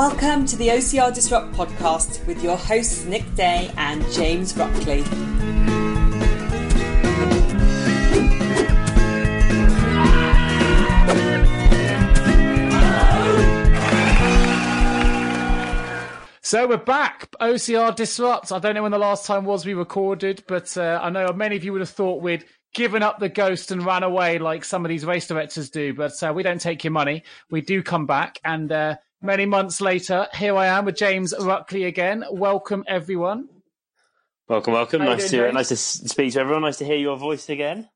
Welcome to the OCR Disrupt podcast with your hosts Nick Day and James Rockley. So we're back. OCR Disrupt. I don't know when the last time was we recorded, but uh, I know many of you would have thought we'd given up the ghost and ran away like some of these race directors do. But uh, we don't take your money. We do come back. And uh, many months later, here I am with James Ruckley again. Welcome, everyone. Welcome, welcome. How Nice doing, to James? nice to speak to everyone. Nice to hear your voice again.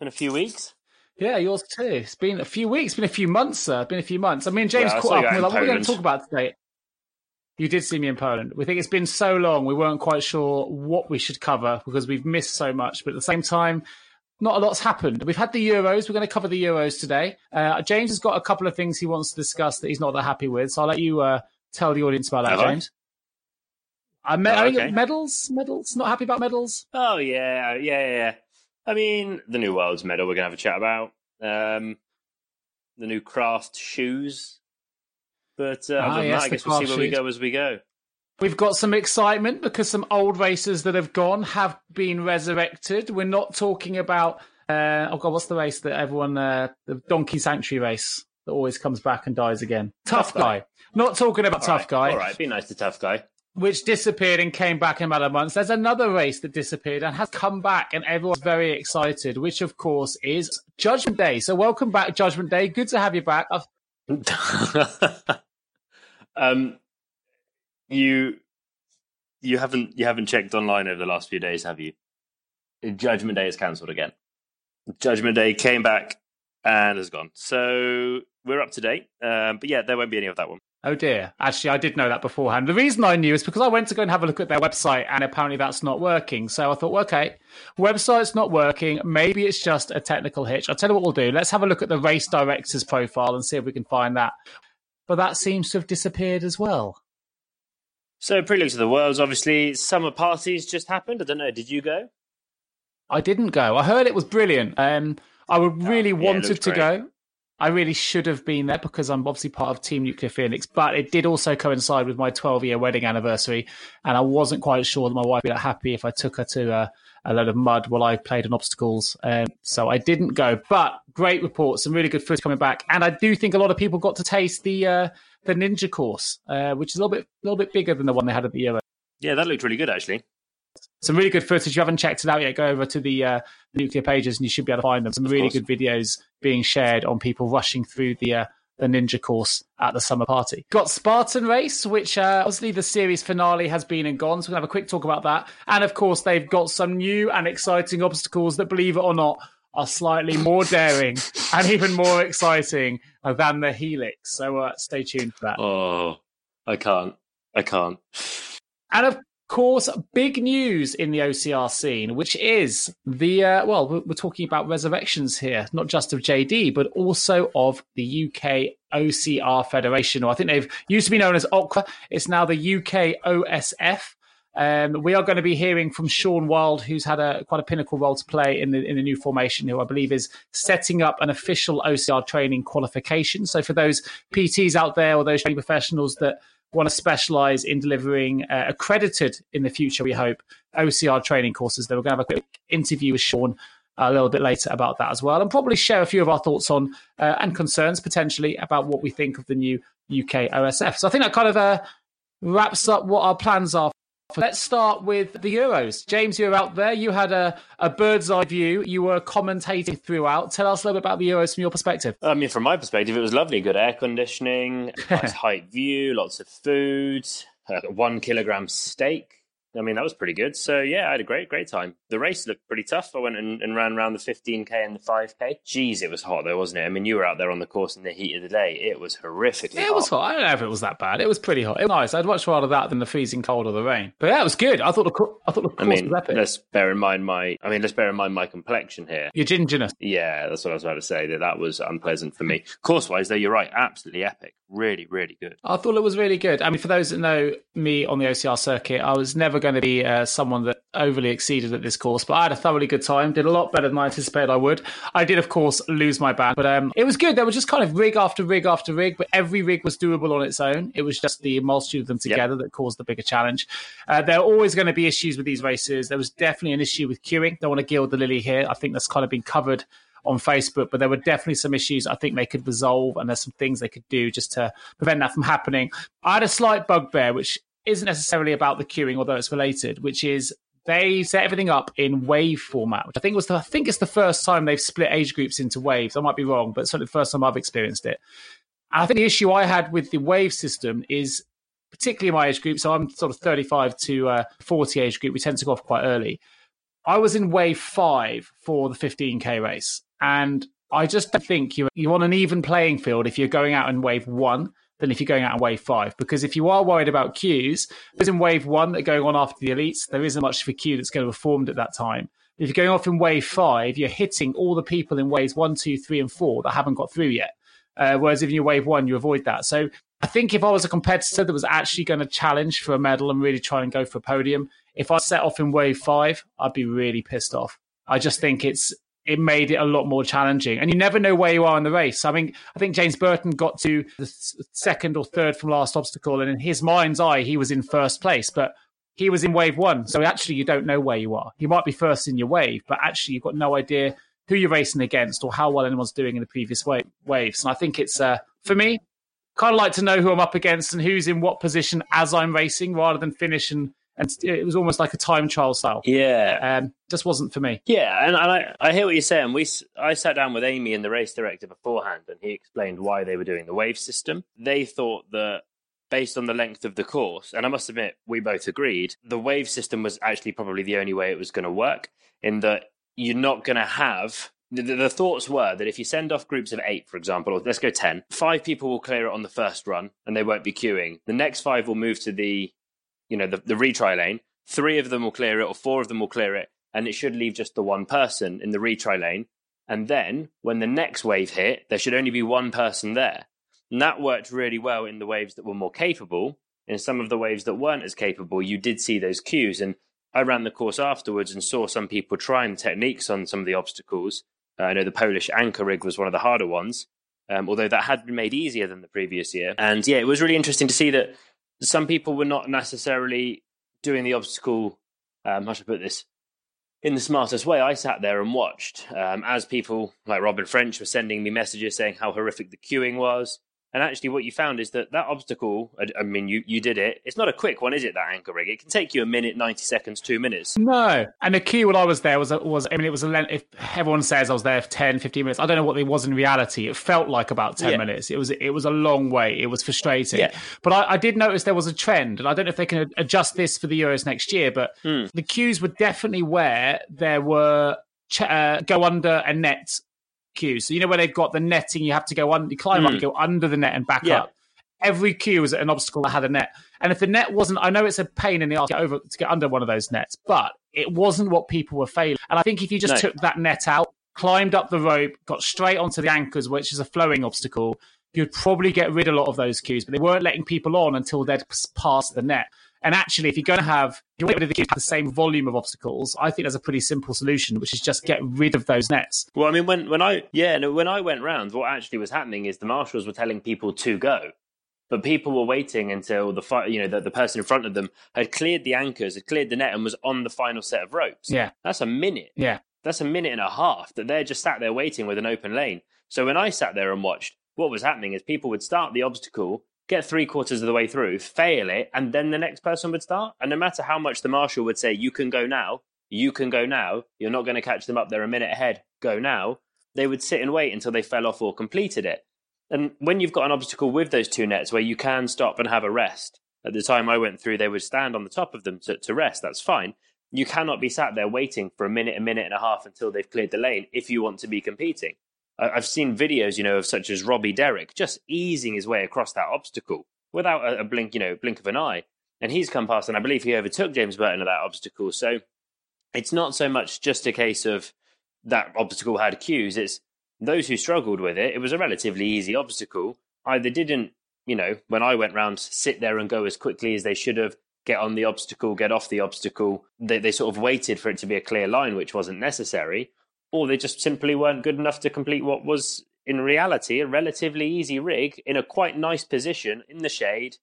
In a few weeks. Yeah, yours too. It's been a few weeks, been a few months, sir. Been a few months. I mean, James Well, I caught up you and we're like, in what are we going to talk about today? You did see me in Poland. We think it's been so long, we weren't quite sure what we should cover because we've missed so much. But at the same time, not a lot's happened. We've had the Euros. We're going to cover the Euros today. Uh, James has got a couple of things he wants to discuss that he's not that happy with. So I'll let you uh, tell the audience about that, I? James. I me- Oh, okay. medals, medals. Not happy about medals. Oh yeah, yeah, yeah. I mean, the new Worlds medal we're gonna have a chat about. Um, the new craft shoes. But uh, Ah, other than yes, that, I guess we'll see where we go as we go. We've got some excitement because some old races that have gone have been resurrected. We're not talking about uh, oh god, what's the race that everyone uh, the Donkey Sanctuary race that always comes back and dies again? Tough, Tough guy. Guy. Not talking about All tough right, guy, All right, be nice to tough guy. which disappeared and came back in about a month. There's another race that disappeared and has come back, and everyone's very excited. Which of course is Judgment Day. So welcome back, Judgment Day. Good to have you back. Um, you you haven't you haven't checked online over the last few days, have you? Judgment Day is cancelled again. Judgment Day came back and has gone. So we're up to date. Um, but yeah, there won't be any of that one. Oh dear. Actually, I did know that beforehand. The reason I knew is because I went to go and have a look at their website and apparently that's not working. So I thought, okay, website's not working. Maybe it's just a technical hitch. I'll tell you what we'll do. Let's have a look at the race director's profile and see if we can find that. But that seems to have disappeared as well. So Prelude to the Worlds, obviously, summer parties just happened. I don't know. Did you go? I didn't go. I heard it was brilliant. Um, I would really Oh, yeah, wanted to great. go. I really should have been there because I'm obviously part of Team Nuclear Phoenix, but it did also coincide with my 12 year wedding anniversary. And I wasn't quite sure that my wife would be that happy if I took her to uh, a load of mud while I played on obstacles. Um, so I didn't go, but great reports, some really good footage coming back. And I do think a lot of people got to taste the, uh, the ninja course, uh, which is a little bit, a little bit bigger than the one they had at the Euro Yeah, that looked really good, actually. some really good footage. If you haven't checked it out yet, go over to the uh, nuclear pages and you should be able to find them. Some Of really course. good videos being shared on people rushing through the uh, the ninja course at the summer party. Got Spartan Race, which uh, obviously the series finale has been and gone. So we're gonna have a quick talk about that. And of course, they've got some new and exciting obstacles that, believe it or not, are slightly more daring and even more exciting than the Helix. So uh, stay tuned for that. Oh, I can't. I can't. And of course, big news in the OCR scene, which is the, uh, well, we're, talking about resurrections here, not just of JD, but also of the UK OCR Federation, or I think they've used to be known as OCRA. It's now the UK OSF. Um, we are going to be hearing from Sean Wild, who's had a quite a pinnacle role to play in the in the new formation, who I believe is setting up an official OCR training qualification. So for those PTs out there or those training professionals that want to specialize in delivering uh, accredited in the future, we hope, OCR training courses. Then we're going to have a quick interview with Sean a little bit later about that as well, and probably share a few of our thoughts on uh, and concerns potentially about what we think of the new UK OSF. So I think that kind of uh, wraps up what our plans are. Let's start with the Euros. James, you're out there. You had a, a bird's eye view. You were commentating throughout. Tell us a little bit about the Euros from your perspective. I mean, from my perspective, it was lovely. Good air conditioning, nice height view, lots of food, uh, one kilogram steak. I mean, that was pretty good. So yeah, I had a great, great time. The race looked pretty tough. I went and, and ran around the 15k and the 5k. Jeez, it was hot though, wasn't it? I mean, you were out there on the course in the heat of the day. It was horrifically It was hot. hot. I don't know if it was that bad. It was pretty hot. It was nice. I'd much rather that than the freezing cold or the rain. But yeah, it was good. I thought the I thought the course I mean, was epic. let's bear in mind my. I mean, let's bear in mind my complexion here. Your gingerness. Yeah, that's what I was about to say. That that was unpleasant for me. Course wise, though, you're right. Absolutely epic. Really, really good. I thought it was really good. I mean, for those that know me on the OCR circuit, I was never going to be uh, someone that overly exceeded at this course, but I had a thoroughly good time. Did a lot better than I anticipated I would. I did, of course, lose my band, but um, it was good. There was just kind of rig after rig after rig, but every rig was doable on its own. It was just the multitude of them together yep. that caused the bigger challenge. Uh, there are always going to be issues with these races. There was definitely an issue with queuing. Don't want to gild the lily here. I think that's kind of been covered on Facebook, but there were definitely some issues I think they could resolve, and there's some things they could do just to prevent that from happening. I had a slight bugbear, which isn't necessarily about the queuing, although it's related, which is they set everything up in wave format, which I think was the, I think it's the first time they've split age groups into waves. I might be wrong, but certainly the first time I've experienced it. And I think the issue I had with the wave system is particularly my age group. So I'm sort of 35 to uh, 40 age group. We tend to go off quite early. I was in wave five for the 15k race, and I just think you're you're on an even playing field if you're going out in wave one than if you're going out in wave five. Because if you are worried about queues, there's in wave one that are going on after the elites. There isn't much of a queue that's going to have formed at that time. If you're going off in wave five, you're hitting all the people in waves one, two, three, and four that haven't got through yet. Uh, whereas if you're wave one, you avoid that. So I think if I was a competitor that was actually going to challenge for a medal and really try and go for a podium, if I set off in wave five, I'd be really pissed off. I just think it's it made it a lot more challenging. And you never know where you are in the race. I mean, I think James Burton got to the second or third from last obstacle, and in his mind's eye, he was in first place, but he was in wave one. So actually, you don't know where you are. You might be first in your wave, but actually, you've got no idea who you're racing against or how well anyone's doing in the previous wave, waves. And I think it's, uh, for me, kind of like to know who I'm up against and who's in what position as I'm racing rather than finish and and it was almost like a time trial style. Yeah, um, just wasn't for me. Yeah, and, and I, I hear what you're saying. We I sat down with Amy and the race director beforehand, and he explained why they were doing the wave system. They thought that based on the length of the course, and I must admit we both agreed, the wave system was actually probably the only way it was going to work. In that you're not going to have the, the, thoughts were that if you send off groups of eight, for example, or let's go 10, five people will clear it on the first run and they won't be queuing. The next five will move to the you know, the, the retry lane, three of them will clear it or four of them will clear it, and it should leave just the one person in the retry lane. And then when the next wave hit, there should only be one person there. And that worked really well in the waves that were more capable. In some of the waves that weren't as capable, you did see those queues. And I ran the course afterwards and saw some people trying techniques on some of the obstacles. Uh, I know the Polish anchor rig was one of the harder ones, um, although that had been made easier than the previous year. And yeah, it was really interesting to see that some people were not necessarily doing the obstacle. Um, how should I put this? In the smartest way, I sat there and watched um, as people like Robin French were sending me messages saying how horrific the queuing was, and actually, what you found is that that obstacle, I, I, mean, you, you did it. It's not a quick one, is it, that anchor rig? It can take you a minute, 90 seconds, two minutes. No. And the queue when I was there was, was I mean, it was a length, if everyone says I was there for 10, 15 minutes, I don't know what it was in reality. It felt like about 10 yeah. minutes. It was it was a long way. It was frustrating. Yeah. But I, I, did notice there was a trend, and I don't know if they can adjust this for the Euros next year, but hmm. the queues were definitely where there were uh, go under a net queue. So you know where they've got the netting, you have to go under, you climb mm. up, you go under the net and back yeah. up. Every queue was an obstacle that had a net, and if the net wasn't, I know it's a pain in the ass to get over to get under one of those nets, but it wasn't what people were failing. And I think if you just no. took that net out, climbed up the rope, got straight onto the anchors, which is a flowing obstacle, you'd probably get rid of a lot of those queues. But they weren't letting people on until they'd passed the net. And actually, if you're going to have you want to the, the same volume of obstacles, I think there's a pretty simple solution, which is just get rid of those nets. Well, I mean, when when I yeah, no, when I went round, what actually was happening is the marshals were telling people to go, but people were waiting until the you know the, the person in front of them had cleared the anchors, had cleared the net, and was on the final set of ropes. Yeah, that's a minute. Yeah, that's a minute and a half that they're just sat there waiting with an open lane. So when I sat there and watched, what was happening is people would start the obstacle get three quarters of the way through, fail it, and then the next person would start. And no matter how much the marshal would say, you can go now, you can go now, you're not going to catch them up, they're a minute ahead, go now, they would sit and wait until they fell off or completed it. And when you've got an obstacle with those two nets where you can stop and have a rest, at the time I went through, they would stand on the top of them to, to rest. That's fine. You cannot be sat there waiting for a minute, a minute and a half until they've cleared the lane if you want to be competing. I've seen videos, you know, of such as Robbie Derrick just easing his way across that obstacle without a, a blink, you know, blink of an eye. And he's come past, and I believe he overtook James Burton at that obstacle. So it's not so much just a case of that obstacle had queues. It's those who struggled with it. It was a relatively easy obstacle. Either didn't, you know, when I went round, sit there and go as quickly as they should have, get on the obstacle, get off the obstacle. They, they sort of waited for it to be a clear line, which wasn't necessary, or they just simply weren't good enough to complete what was in reality a relatively easy rig in a quite nice position in the shade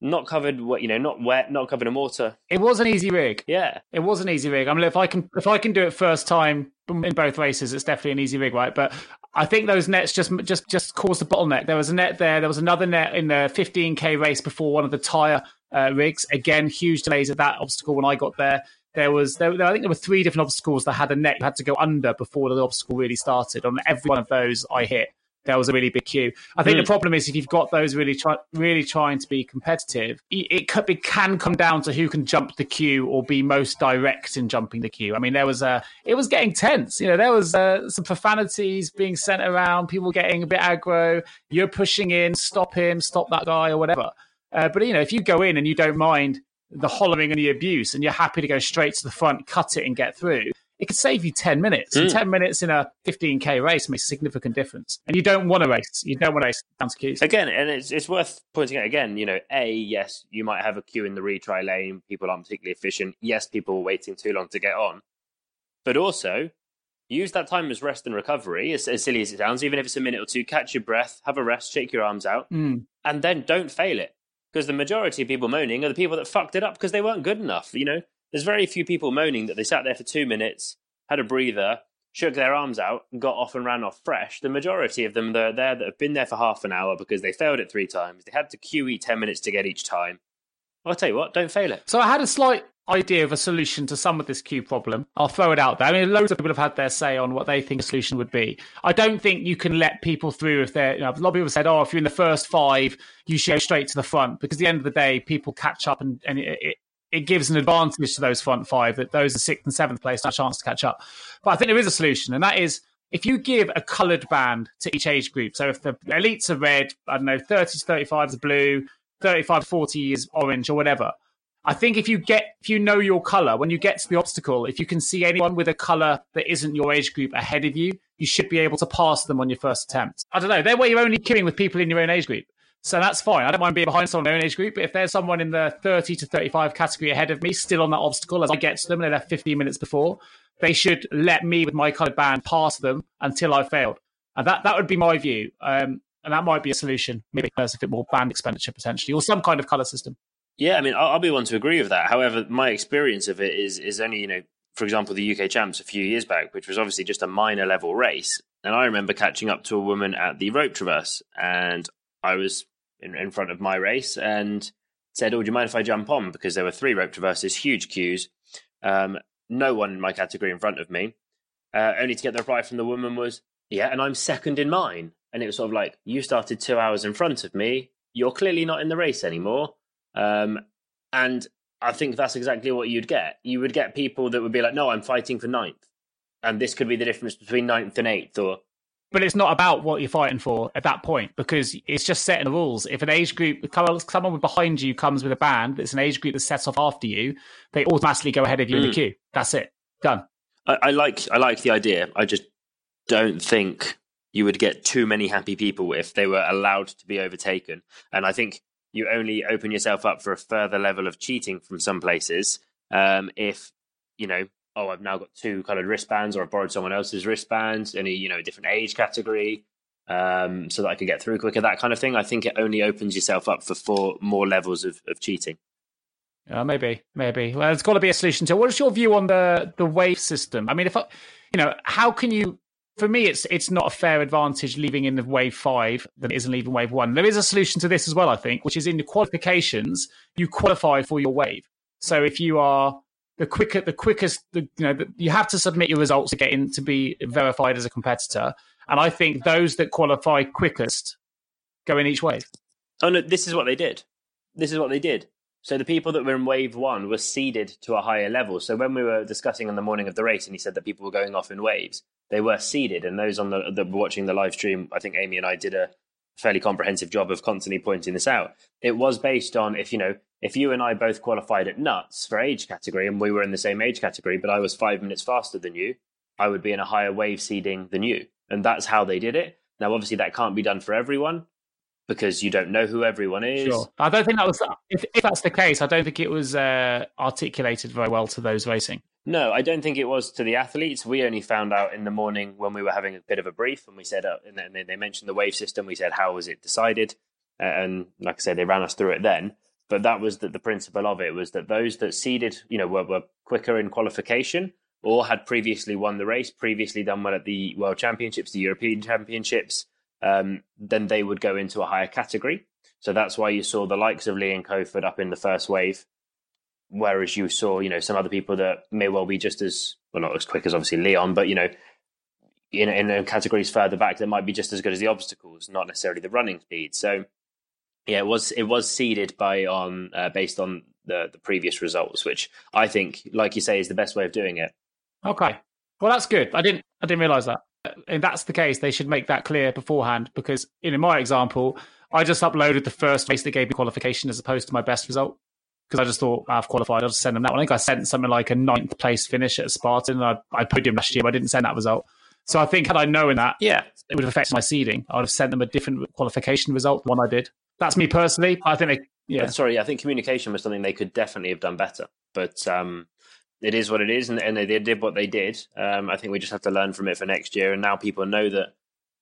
not covered what you know not wet not covered in water. It was an easy rig. Yeah. It was an easy rig. I mean if i can if i can do it first time in both races it's definitely an easy rig right? But i think those nets just just just caused a bottleneck. There was a net there. There was another net in the 15k race before one of the tire uh, rigs. Again huge delays at that obstacle when i got there there was there, I think there were three different obstacles that had a net you had to go under before the obstacle really started. On every one of those I hit, there was a really big queue. I think mm. the problem is if you've got those really try, really trying to be competitive, it, could, it can come down to who can jump the queue or be most direct in jumping the queue. I mean, there was a it was getting tense. You know, there was uh, some profanities being sent around, people getting a bit aggro. You're pushing in, stop him, stop that guy, or whatever. Uh, but you know, if you go in and you don't mind the hollering and the abuse, and you're happy to go straight to the front, cut it, and get through, it could save you 10 minutes. Mm. And 10 minutes in a 15K race makes a significant difference. And you don't want to race. You don't want to race down to queues. Again, and it's, it's worth pointing out again, you know, A, yes, you might have a queue in the retry lane. People aren't particularly efficient. Yes, people are waiting too long to get on. But also, use that time as rest and recovery, as, as silly as it sounds, even if it's a minute or two, catch your breath, have a rest, shake your arms out, mm. and then don't fail it because the majority of people moaning are the people that fucked it up because they weren't good enough. You know, there's very few people moaning that they sat there for two minutes, had a breather, shook their arms out, got off and ran off fresh. The majority of them, that are there that have been there for half an hour because they failed it three times. They had to QE 10 minutes to get each time. I'll tell you what, don't fail it. So I had a slight idea of a solution to some of this queue problem. I'll throw it out there. I mean, loads of people have had their say on what they think a solution would be. I don't think you can let people through if they're, you know, a lot of people said, oh, if you're in the first five, you should go straight to the front because at the end of the day, people catch up and, and it, it, it gives an advantage to those front five that those are sixth and seventh place have a chance to catch up. But I think there is a solution, and that is if you give a coloured band to each age group. So if the elites are red, I don't know, 30 to 35 is blue, 35 to 40 is orange or whatever I think if you get if you know your color when you get to the obstacle, if you can see anyone with a color that isn't your age group ahead of you, you should be able to pass them on your first attempt. I don't know. They're where you're only queuing with people in your own age group. So that's fine. I don't mind being behind someone in their own age group, but if there's someone in the 30 to 35 category ahead of me, still on that obstacle as I get to them and they're there 15 minutes before, they should let me with my colored band pass them until I failed. And that, that would be my view. Um, and that might be a solution. Maybe a bit more band expenditure potentially, or some kind of color system. Yeah, I mean, I'll, I'll be one to agree with that. However, my experience of it is is only you know, for example, the UK champs a few years back, which was obviously just a minor level race, and I remember catching up to a woman at the rope traverse, and I was in, in front of my race and said, "Oh, do you mind if I jump on?" Because there were three rope traverses, huge queues, um, no one in my category in front of me. Uh, only to get the reply from the woman was, "Yeah, and I'm second in mine." And it was sort of like, "You started two hours in front of me. You're clearly not in the race anymore." Um, and I think that's exactly what you'd get. You would get people that would be like, no, I'm fighting for ninth. And this could be the difference between ninth and eighth or. But it's not about what you're fighting for at that point because it's just setting the rules. If an age group, someone behind you comes with a band that's an age group that sets off after you, they automatically go ahead of you mm. in the hmm. queue. That's it. Done. I, I like I like the idea. I just don't think you would get too many happy people if they were allowed to be overtaken. And I think you only open yourself up for a further level of cheating from some places um, if you know oh i've now got two colored wristbands or i've borrowed someone else's wristbands in a you know different age category um, so that i can get through quicker that kind of thing i think it only opens yourself up for four more levels of, of cheating yeah, maybe, maybe. Well, there's got to be a solution to. It. What is your view on the the wave system? I mean, if I, you know, how can you for me, it's it's not a fair advantage leaving in the wave five than it is in leaving wave one. There is a solution to this as well, I think, which is in the qualifications you qualify for your wave. So if you are the quicker, the quickest, the, you know, the, you have to submit your results to get in to be verified as a competitor. And I think those that qualify quickest go in each wave. Oh no, this is what they did. This is what they did. So the people that were in wave one were seeded to a higher level. So when we were discussing on the morning of the race, and he said that people were going off in waves, they were seeded. And those on the were watching the live stream, I think Amy and I did a fairly comprehensive job of constantly pointing this out. It was based on if you know if you and I both qualified at nuts for age category, and we were in the same age category, but I was five minutes faster than you, I would be in a higher wave seeding than you, and that's how they did it. Now, obviously, that can't be done for everyone because you don't know who everyone is. Sure. I don't think that was. If, if that's the case, I don't think it was uh, articulated very well to those racing. No, I don't think it was to the athletes. We only found out in the morning when we were having a bit of a brief, and we said, uh, and they mentioned the wave system. We said, how was it decided? Uh, and like I said, they ran us through it then. But that was the, the principle of it was that those that seeded, you know, were, were quicker in qualification or had previously won the race, previously done well at the World Championships, the European Championships, um, then they would go into a higher category. So that's why you saw the likes of Lee and Kofod up in the first wave, whereas you saw, you know, some other people that may well be just as well, not as quick as obviously Leon, but you know, in in categories further back that might be just as good as the obstacles, not necessarily the running speed. So yeah, it was it was seeded by on uh, based on the the previous results, which I think, like you say, is the best way of doing it. Okay, well that's good. I didn't I didn't realize that. If that's the case, they should make that clear beforehand because in my example, I just uploaded the first race that gave me qualification as opposed to my best result because I just thought I've qualified. I'll just send them that one. I think I sent something like a ninth place finish at Spartan. I, I podiumed last year, but I didn't send that result. So I think had I known that, yeah, it would have affected my seeding. I would have sent them a different qualification result, the one I did. That's me personally. I think they, yeah. Sorry, I think communication was something they could definitely have done better. But um, it is what it is, and, and they did what they did. Um, I think we just have to learn from it for next year. And now people know that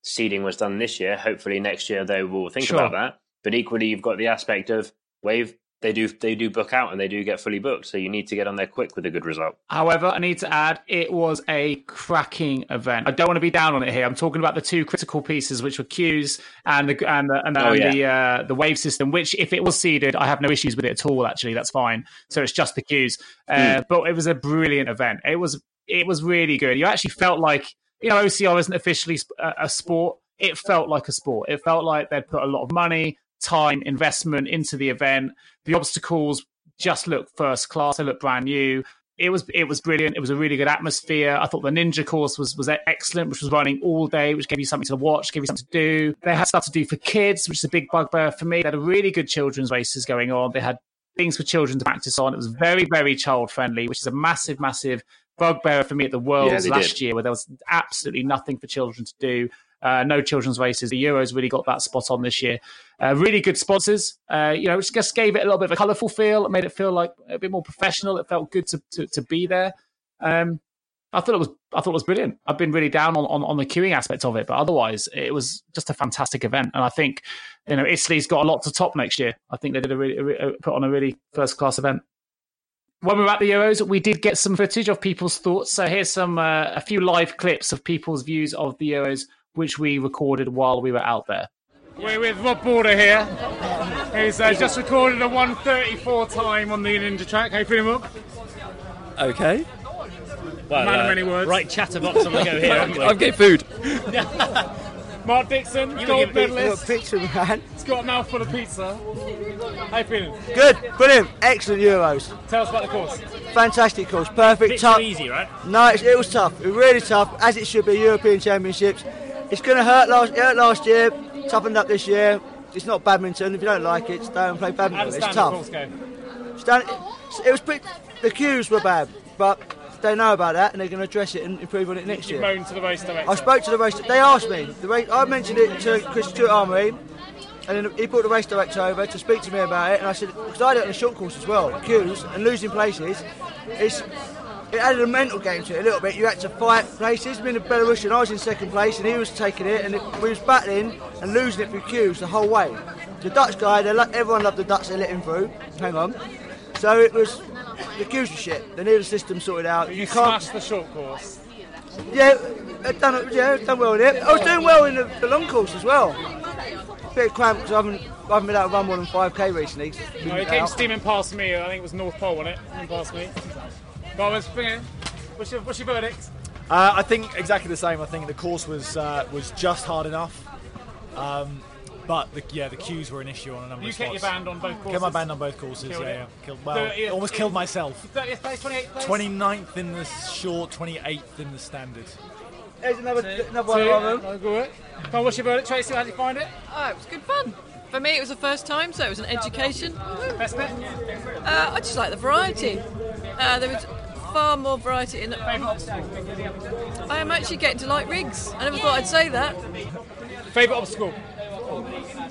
seeding was done this year. Hopefully, next year they will think sure. about that. But equally, you've got the aspect of wave they do they do book out and they do get fully booked. So you need to get on there quick with a good result. However, I need to add it was a cracking event. I don't want to be down on it here. I'm talking about the two critical pieces, which were queues and the and the and, oh, yeah. the uh, the wave system. Which, if it was seeded, I have no issues with it at all. Actually, that's fine. So it's just the queues. Uh, mm. But it was a brilliant event. It was it was really good. You actually felt like you know OCR isn't officially a sport. It felt like a sport. It felt like they'd put a lot of money, time investment into the event. The obstacles just look first class. They look brand new. It was it was brilliant. It was a really good atmosphere. I thought the ninja course was was excellent, which was running all day, which gave you something to watch, gave you something to do. They had stuff to do for kids, which is a big bugbear for me. They had a really good children's races going on. They had things for children to practice on. It was very very child friendly, which is a massive massive bugbear for me at the Worlds yeah, last did. year, where there was absolutely nothing for children to do. Uh, no children's races. The Euros really got that spot on this year. Uh, really good sponsors. Uh, you know, just gave it a little bit of a colourful feel. It made it feel like a bit more professional. It felt good to to, to be there. Um, I thought it was I thought it was brilliant. I've been really down on, on, on the queuing aspect of it, but otherwise it was just a fantastic event. And I think you know Italy's got a lot to top next year. I think they did a really a, put on a really first class event. When we were at the Euros, we did get some footage of people's thoughts. So here's some uh, a few live clips of people's views of the Euros which we recorded while we were out there. We're with Rob Border here. He's uh, just recorded a 134 time on the Ninja track. How you feeling, Rob? Okay. Well, Man uh, of many words. Right chatterbox on the go here. I'm getting food. Mark Dixon, gold medalist. Pizza, man. He's got a mouthful of pizza. How you feeling? Good, brilliant, excellent Euros. Tell us about the course. Fantastic course, perfect. tough. easy, right? No, it was tough. It was really tough, as it should be. European Championships. It's going to hurt last, it hurt last year, toughened up this year. It's not badminton. If you don't like it, stay and play badminton. It's tough. Stand, it was pretty, the queues were bad, but they know about that and they're going to address it and improve on it next you year. to the race director. I spoke to the race. Director they asked me. The race, I mentioned it to Chris Stewart Armory, and then he brought the race director over to speak to me about it. And I said, because I do it on a short course as well, queues and losing places. It's it added a mental game to it a little bit. You had to fight places. Me and Belarusian, I was in second place, and he was taking it, and it, we was battling and losing it through queues the whole way. The Dutch guy, they, everyone loved the Dutch. They let him through. Hang on. So it was the queues were shit. They needed the system sorted out. You, you can't smashed the short course. Yeah, I've done yeah, done well in it. I was doing well in the, the long course as well. A bit cramped because I haven't, I haven't been able to run more than 5k recently. No, he came steaming past me. I think it was North Pole, wasn't it? Coming past me. Go on, let's bring it. What's your, what's your verdict? Uh, I think exactly the same. I think the course was uh, was just hard enough. Um, but the, yeah, the queues were an issue on a number you of spots. You kept your band on both courses? Kept my band on both courses, killed yeah, yeah. Killed, well, so, almost killed myself. 30th place, 28th place? 29th in the short, 28th in the standard. There's another, Two. another one of them. Good. Come on, what's your verdict, Tracy? How did you find it? Oh, it was good fun. For me, it was the first time, so it was an education. Best bit? Uh, I just like the variety. Uh, there was far more variety in it. I am actually getting to like rigs. I never thought I'd say that. Favourite obstacle?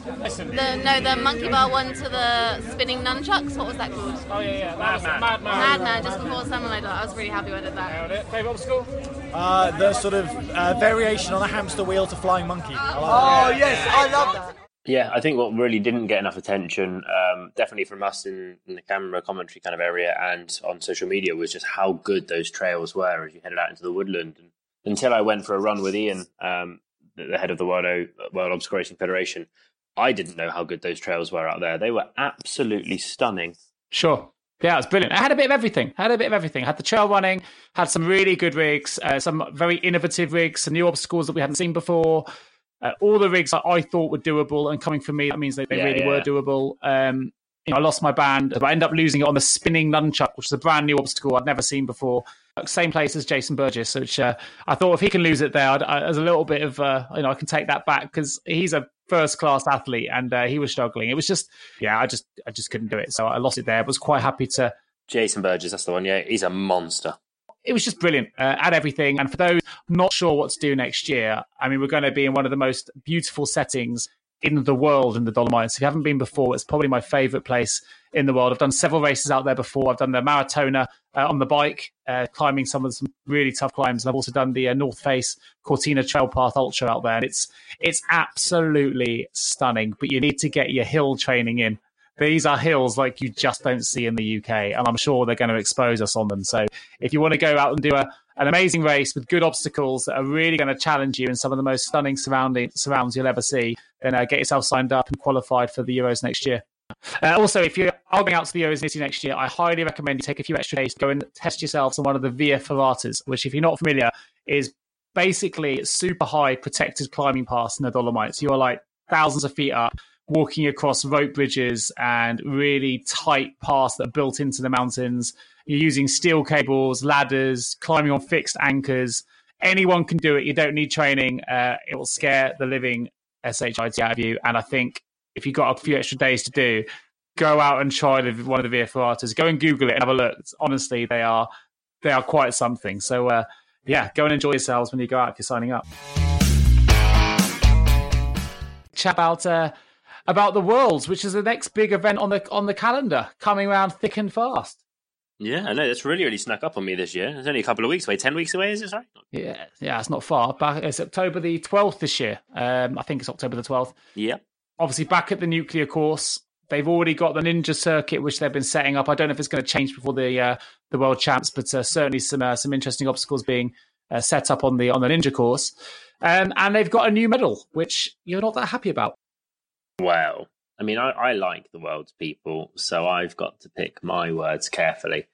The no, the monkey bar one to the spinning nunchucks. What was that called? Oh yeah, yeah. Madman. Madman. Madman. Just before someone like that. I was really happy when I did that. Favourite obstacle? Uh, the sort of uh, variation on a hamster wheel to flying monkey. I like Oh yes, I love that. Yeah, I think what really didn't get enough attention, um, definitely from us in, in the camera commentary kind of area and on social media, was just how good those trails were as you headed out into the woodland. And until I went for a run with Ian, um, the, the head of the World, o, World Federation, I didn't know how good those trails were out there. They were absolutely stunning. Sure. Yeah, it was brilliant. I had a bit of everything. I had a bit of everything. I had the trail running, had some really good rigs, uh, some very innovative rigs, some new obstacles that we hadn't seen before. Uh, all the rigs that I thought were doable, and coming from me, that means they, they Yeah, really yeah. were doable. Um, you know, I lost my band, but I ended up losing it on the spinning nunchuck, which is a brand new obstacle I'd never seen before. Same place as Jason Burgess, which uh, I thought if he can lose it there, I'd, I, there's a little bit of uh, you know I can take that back because he's a first class athlete and uh, he was struggling. It was just yeah, I just I just couldn't do it, so I lost it there. I was quite happy to Jason Burgess, that's the one. Yeah, he's a monster. It was just brilliant. Uh, add everything. And for those not sure what to do next year, I mean, we're going to be in one of the most beautiful settings in the world in the Dolomites. If you haven't been before, it's probably my favorite place in the world. I've done several races out there before. I've done the Maratona uh, on the bike, uh, climbing some of some really tough climbs. And I've also done the uh, North Face Cortina Trail Path Ultra out there. And it's, it's absolutely stunning, but you need to get your hill training in these are hills like you just don't see in the UK, and I'm sure they're going to expose us on them. So if you want to go out and do a, an amazing race with good obstacles that are really going to challenge you in some of the most stunning surrounding surrounds you'll ever see, then uh, get yourself signed up and qualified for the Euros next year. Uh, also, if you are going out to the Euros City next year, I highly recommend you take a few extra days to go and test yourselves on one of the Via Ferratas, which, if you're not familiar, is basically super high protected climbing paths in the Dolomites. You are like thousands of feet up, walking across rope bridges and really tight paths that are built into the mountains. You're using steel cables, ladders, climbing on fixed anchors. Anyone can do it. You don't need training. Uh, it will scare the living shit out of you. And I think if you've got a few extra days to do, go out and try the, one of the Ferratas. Go and Google it and have a look. Honestly, they are they are quite something. So uh, yeah, go and enjoy yourselves when you go out if you're signing up. Chat about uh, about the Worlds, which is the next big event on the on the calendar, coming around thick and fast. Yeah, I know. That's really, really snuck up on me this year. It's only a couple of weeks away. 10 weeks away, is it right? Yeah, yeah, it's not far. Back it's October the twelfth this year. Um, I think it's October the twelfth. Yeah. Obviously, back at the nuclear course, they've already got the Ninja circuit, which they've been setting up. I don't know if it's going to change before the uh, the World Champs, but uh, certainly some uh, some interesting obstacles being uh, set up on the on the Ninja course. Um, and they've got a new medal, which you're not that happy about. Well, I mean, I, I like the world's people, so I've got to pick my words carefully.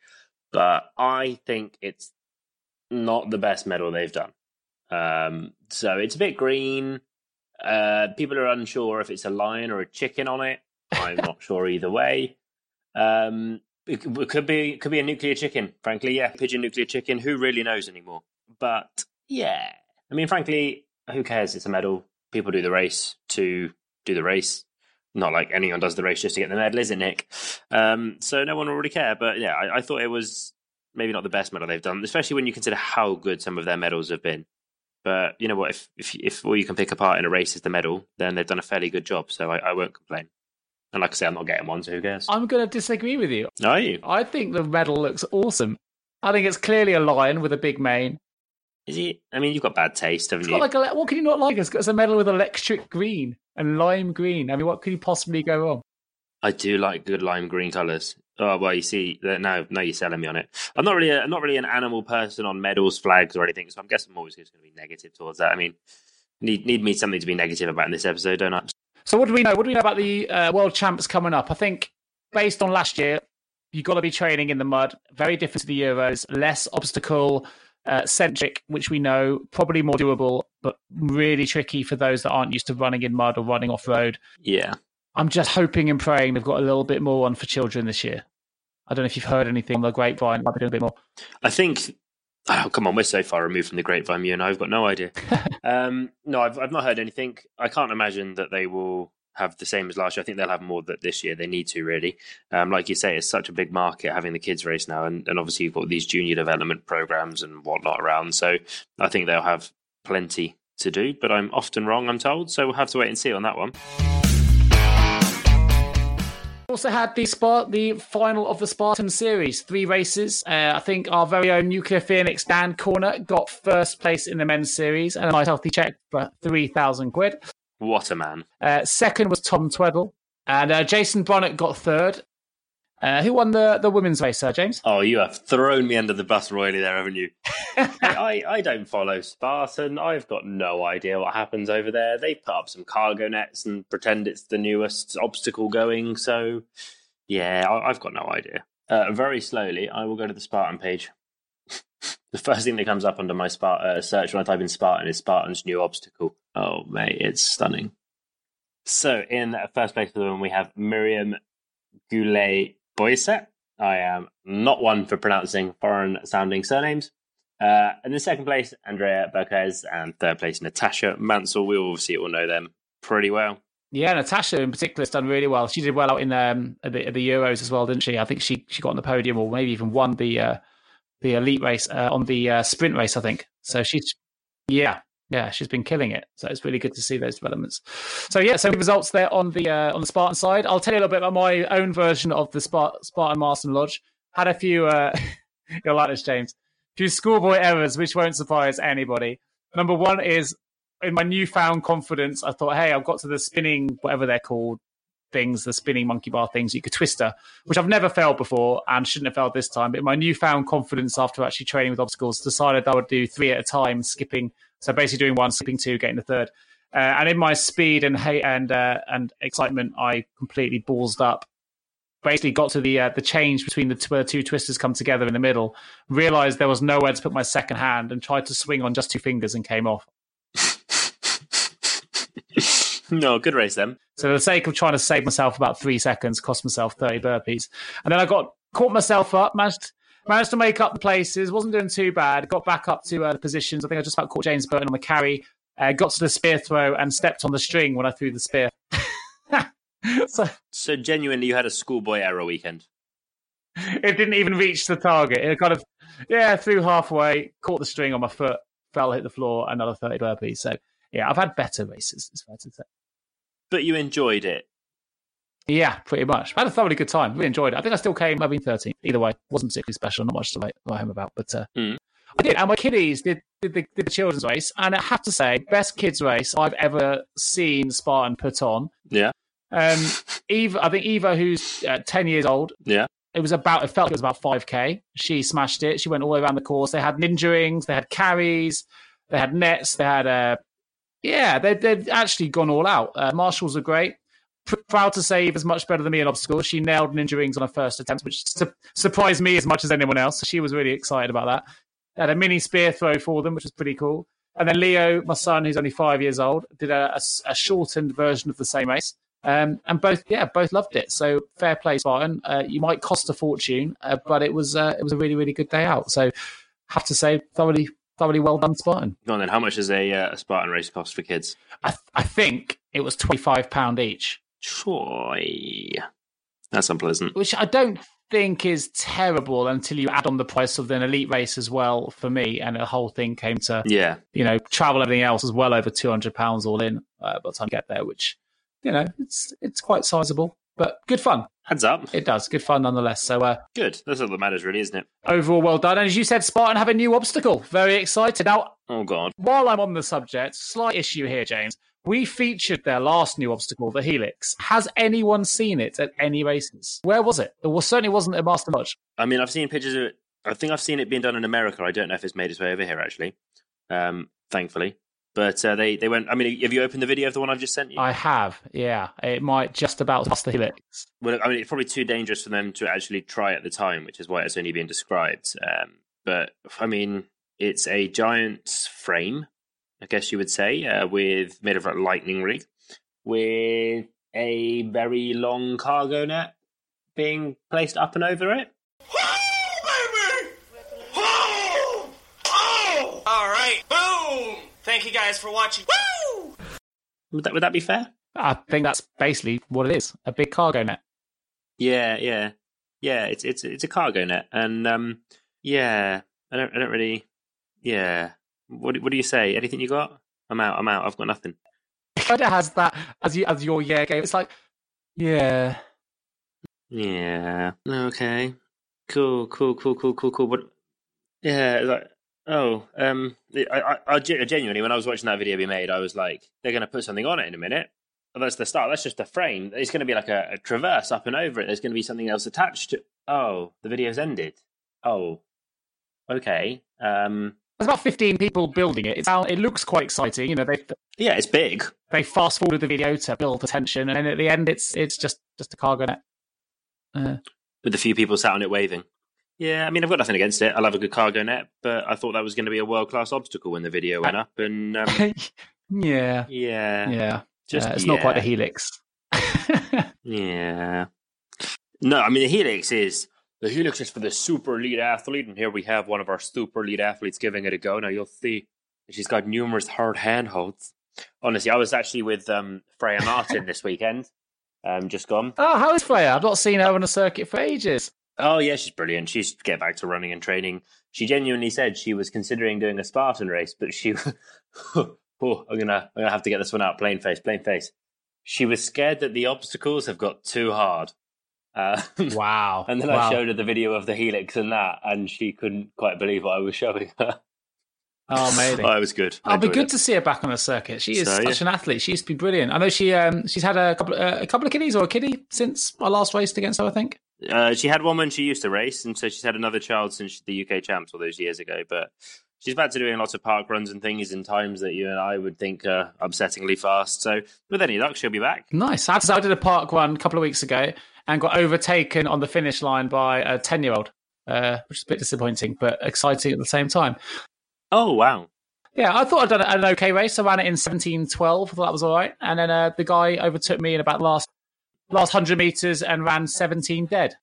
But I think it's not the best medal they've done. Um, so it's a bit green. Uh, people are unsure if it's a lion or a chicken on it. I'm not sure either way. Um, it, it could be it could be a nuclear chicken. Frankly, yeah, pigeon nuclear chicken. Who really knows anymore? But yeah, I mean, frankly, who cares? It's a medal. People do the race to do the race. Not like anyone does the race just to get the medal, is it, Nick? Um, so no one will really care. But yeah, I, I thought it was maybe not the best medal they've done, especially when you consider how good some of their medals have been. But you know what? If if if all you can pick apart in a race is the medal, then they've done a fairly good job. So I, I won't complain. And like I say, I'm not getting one, so who cares? I'm going to disagree with you. Are you? I think the medal looks awesome. I think it's clearly a lion with a big mane. Is he? I mean, you've got bad taste, haven't It's you? got like a, what can you not like? It's got it's a medal with electric green and lime green. I mean, what could you possibly go wrong? I do like good lime green colours. Oh well, you see, now now you're selling me on it. I'm not really, a, I'm not really an animal person on medals, flags, or anything. So I'm guessing I'm always going to be negative towards that. I mean, need need me something to be negative about in this episode, don't I? So what do we know? What do we know about the uh, world champs coming up? I think based on last year, you've got to be training in the mud. Very different to the Euros. Less obstacle uh, centric, which we know probably more doable, but really tricky for those that aren't used to running in mud or running off road. Yeah. I'm just hoping and praying they've got a little bit more on for children this year. I don't know if you've heard anything on the grapevine. Might be doing a bit more. I think. Oh, come on, we're so far removed from the grapevine, you and I've got no idea. um, no, I've I've not heard anything. I can't imagine that they will have the same as last year. I think they'll have more that this year. They need to really. Um, like you say, it's such a big market having the kids race now, and, and obviously you've got these junior development programs and whatnot around. So I think they'll have plenty to do, but I'm often wrong, I'm told. So we'll have to wait and see on that one. Also had the Spart- the final of the Spartan series, three races. Uh, I think our very own Nuclear Phoenix Dan Corner got first place in the men's series and a nice healthy check for three thousand quid. What a man. Uh, second was Tom Tweddle, and uh, Jason Bonnet got third. Uh, who won the, the women's race, Sir James? Oh, you have thrown me under the bus royally there, haven't you? I, I don't follow Spartan. I've got no idea what happens over there. They put up some cargo nets and pretend it's the newest obstacle going. So, yeah, I, I've got no idea. Uh, very slowly, I will go to the Spartan page. the first thing that comes up under my Spart- uh, search when I type in Spartan is Spartan's new obstacle. Oh, mate, it's stunning. So, in first place for the women, we have Miriam Goulet Boyset. I am not one for pronouncing foreign sounding surnames. Uh, in the second place, Andrea Berquez, and third place, Natasha Mansell. We obviously all know them pretty well. Yeah, Natasha in particular has done really well. She did well out in um, the, the Euros as well, didn't she? I think she she got on the podium or maybe even won the uh, the elite race uh, on the uh, sprint race. I think so. She's yeah, yeah, she's been killing it. So it's really good to see those developments. So yeah, so the results there on the uh, on the Spartan side. I'll tell you a little bit about my own version of the Spart- Spartan Marston Lodge. Had a few, uh, you'll like this, James. A few schoolboy errors, which won't surprise anybody. Number one is in my newfound confidence. I thought, hey, I've got to the spinning, whatever they're called, things, the spinning monkey bar things, you could twister, which I've never failed before and shouldn't have failed this time. But my newfound confidence after actually training with obstacles, decided I would do three at a time, skipping. So basically doing one, skipping two, getting the third. Uh, and in my speed and hate and uh, and excitement, I completely ballsed up. Basically, got to the uh, the change between the two, two twisters come together in the middle. Realized there was nowhere to put my second hand, and tried to swing on just two fingers and came off. no, good race then. So, for the sake of trying to save myself about three seconds, cost myself 30 burpees. And then I got caught myself up, managed, managed to make up the places, wasn't doing too bad, got back up to uh, the positions. I think I just about caught James Burton on the carry, uh, got to the spear throw, and stepped on the string when I threw the spear. so, So genuinely, you had a schoolboy error weekend. it didn't even reach the target. It kind of, yeah, threw halfway, caught the string on my foot, fell, hit the floor, another 30 burpees. So, yeah, I've had better races, it's fair to say. But you enjoyed it. Yeah, pretty much. I had a thoroughly good time. Really enjoyed it. I think I still came. I've been 13. Either way, wasn't particularly special. Not much to write, write home about. But uh, Mm. I did. And my kiddies did, did, the, did the children's race. And I have to say, best kids race I've ever seen Spartan put on. Yeah. Um, Eva, I think Eva, who's uh, 10 years old, Yeah. it was about, it felt like it was about 5K. She smashed it. She went all the way around the course. They had ninja rings, they had carries, they had nets, they had, uh, yeah, they, they'd actually gone all out. Uh, Marshals were great. Proud to say Eva's much better than me in obstacles. She nailed ninja rings on her first attempt, which su- surprised me as much as anyone else. She was really excited about that. Had a mini spear throw for them, which was pretty cool. And then Leo, my son, who's only five years old, did a shortened version of the same race. Um, and both, yeah, both loved it. So fair play, Spartan. Uh, you might cost a fortune, uh, but it was uh, it was a really really good day out. So have to say, thoroughly thoroughly well done, Spartan. Go on then. How much does a, uh, a Spartan race cost for kids? I, th- I think it was twenty five pound each, Troy. That's unpleasant. which I don't think is terrible until you add on the price of an elite race as well for me, and the whole thing came to Yeah. you know travel everything else is well over two hundred pounds all in uh, by the time you get there, which you know it's it's quite sizable, but good fun. Heads up. It does good fun nonetheless. So uh, Good. That's all that matters, really, isn't it? overall, well done. And as you said, Spartan have a new obstacle. Very excited. Now, Oh, God. while I'm on the subject, slight issue here, James. We featured their last new obstacle, the Helix. Has anyone seen it at any races? Where was it? It was, certainly wasn't at Marston Lodge. I mean, I've seen pictures of it. I think I've seen it being done in America. I don't know if it's made its way over here, actually. Um, thankfully. But uh, they, they went. I mean, have you opened the video of the one I've just sent you? I have, yeah. It might just about pass the Helix. Well, I mean, it's probably too dangerous for them to actually try at the time, which is why it's only being described. Um, but I mean, it's a giant frame, I guess you would say, uh, with made of a lightning rig, with a very long cargo net being placed up and over it. All right, boom! Thank you guys for watching. Woo! Would that would that be fair? I think that's basically what it is a big cargo net. Yeah, yeah, yeah. It's it's it's a cargo net, and um, yeah, I don't I don't really, yeah. What what do you say? Anything you got? I'm out. I'm out. I've got nothing. Kind of has that as you as your yeah game. It's like, yeah, Yeah. Okay. Cool. Cool. Cool. Cool. Cool. Cool. But yeah, like oh, um, I, I, I genuinely when I was watching that video be made, I was like, they're going to put something on it in a minute. Oh, that's the start. That's just a frame. It's going to be like a, a traverse up and over it. There's going to be something else attached to. Oh, the video's ended. Oh, okay. Um, there's about 15 people building it. It's out, it looks quite exciting. You know, they yeah, it's big. they fast forwarded the video to build attention, and then at the end, it's it's just just a cargo net. Uh, with a few people sat on it waving. Yeah, I mean, I've got nothing against it. I love a good cargo net, but I thought that was going to be a world class obstacle when the video went up. And um, yeah, yeah, yeah. just Uh, it's not quite a helix. Yeah. No, I mean the Helix is the Helix is for the super elite athlete, and here we have one of our super elite athletes giving it a go. Now you'll see she's got numerous hard handholds. Honestly, I was actually with um, Freya Martin this weekend. Um, just gone. Oh, how is Freya? I've not seen her on a circuit for ages. Oh yeah, she's brilliant. She's get back to running and training. She genuinely said she was considering doing a Spartan race, but she oh, I'm gonna I'm gonna have to get this one out. Plain face, plain face. She was scared that the obstacles have got too hard. Uh, Wow. and then wow. I showed her the video of the helix and that, and she couldn't quite believe what I was showing her. Oh, amazing. Oh, it was good. I I'll be good it. to see her back on the circuit. She is So, such yeah. an athlete. She used to be brilliant. I know she um she's had a couple uh, a couple of kiddies or a kiddie since I last raced against her. I think. Uh, she had one when she used to race, and so she's had another child since the UK champs all those years ago. But she's back to doing lots of park runs and things in times that you and I would think are upsettingly fast. So with any luck, she'll be back. Nice. I did a park run a couple of weeks ago and got overtaken on the finish line by a ten year old, uh, which is a bit disappointing but exciting at the same time. Oh wow! Yeah, I thought I'd done an okay race. I ran it in seventeen twelve. I thought that was all right. And then uh, the guy overtook me in about the last last hundred meters and ran seventeen dead.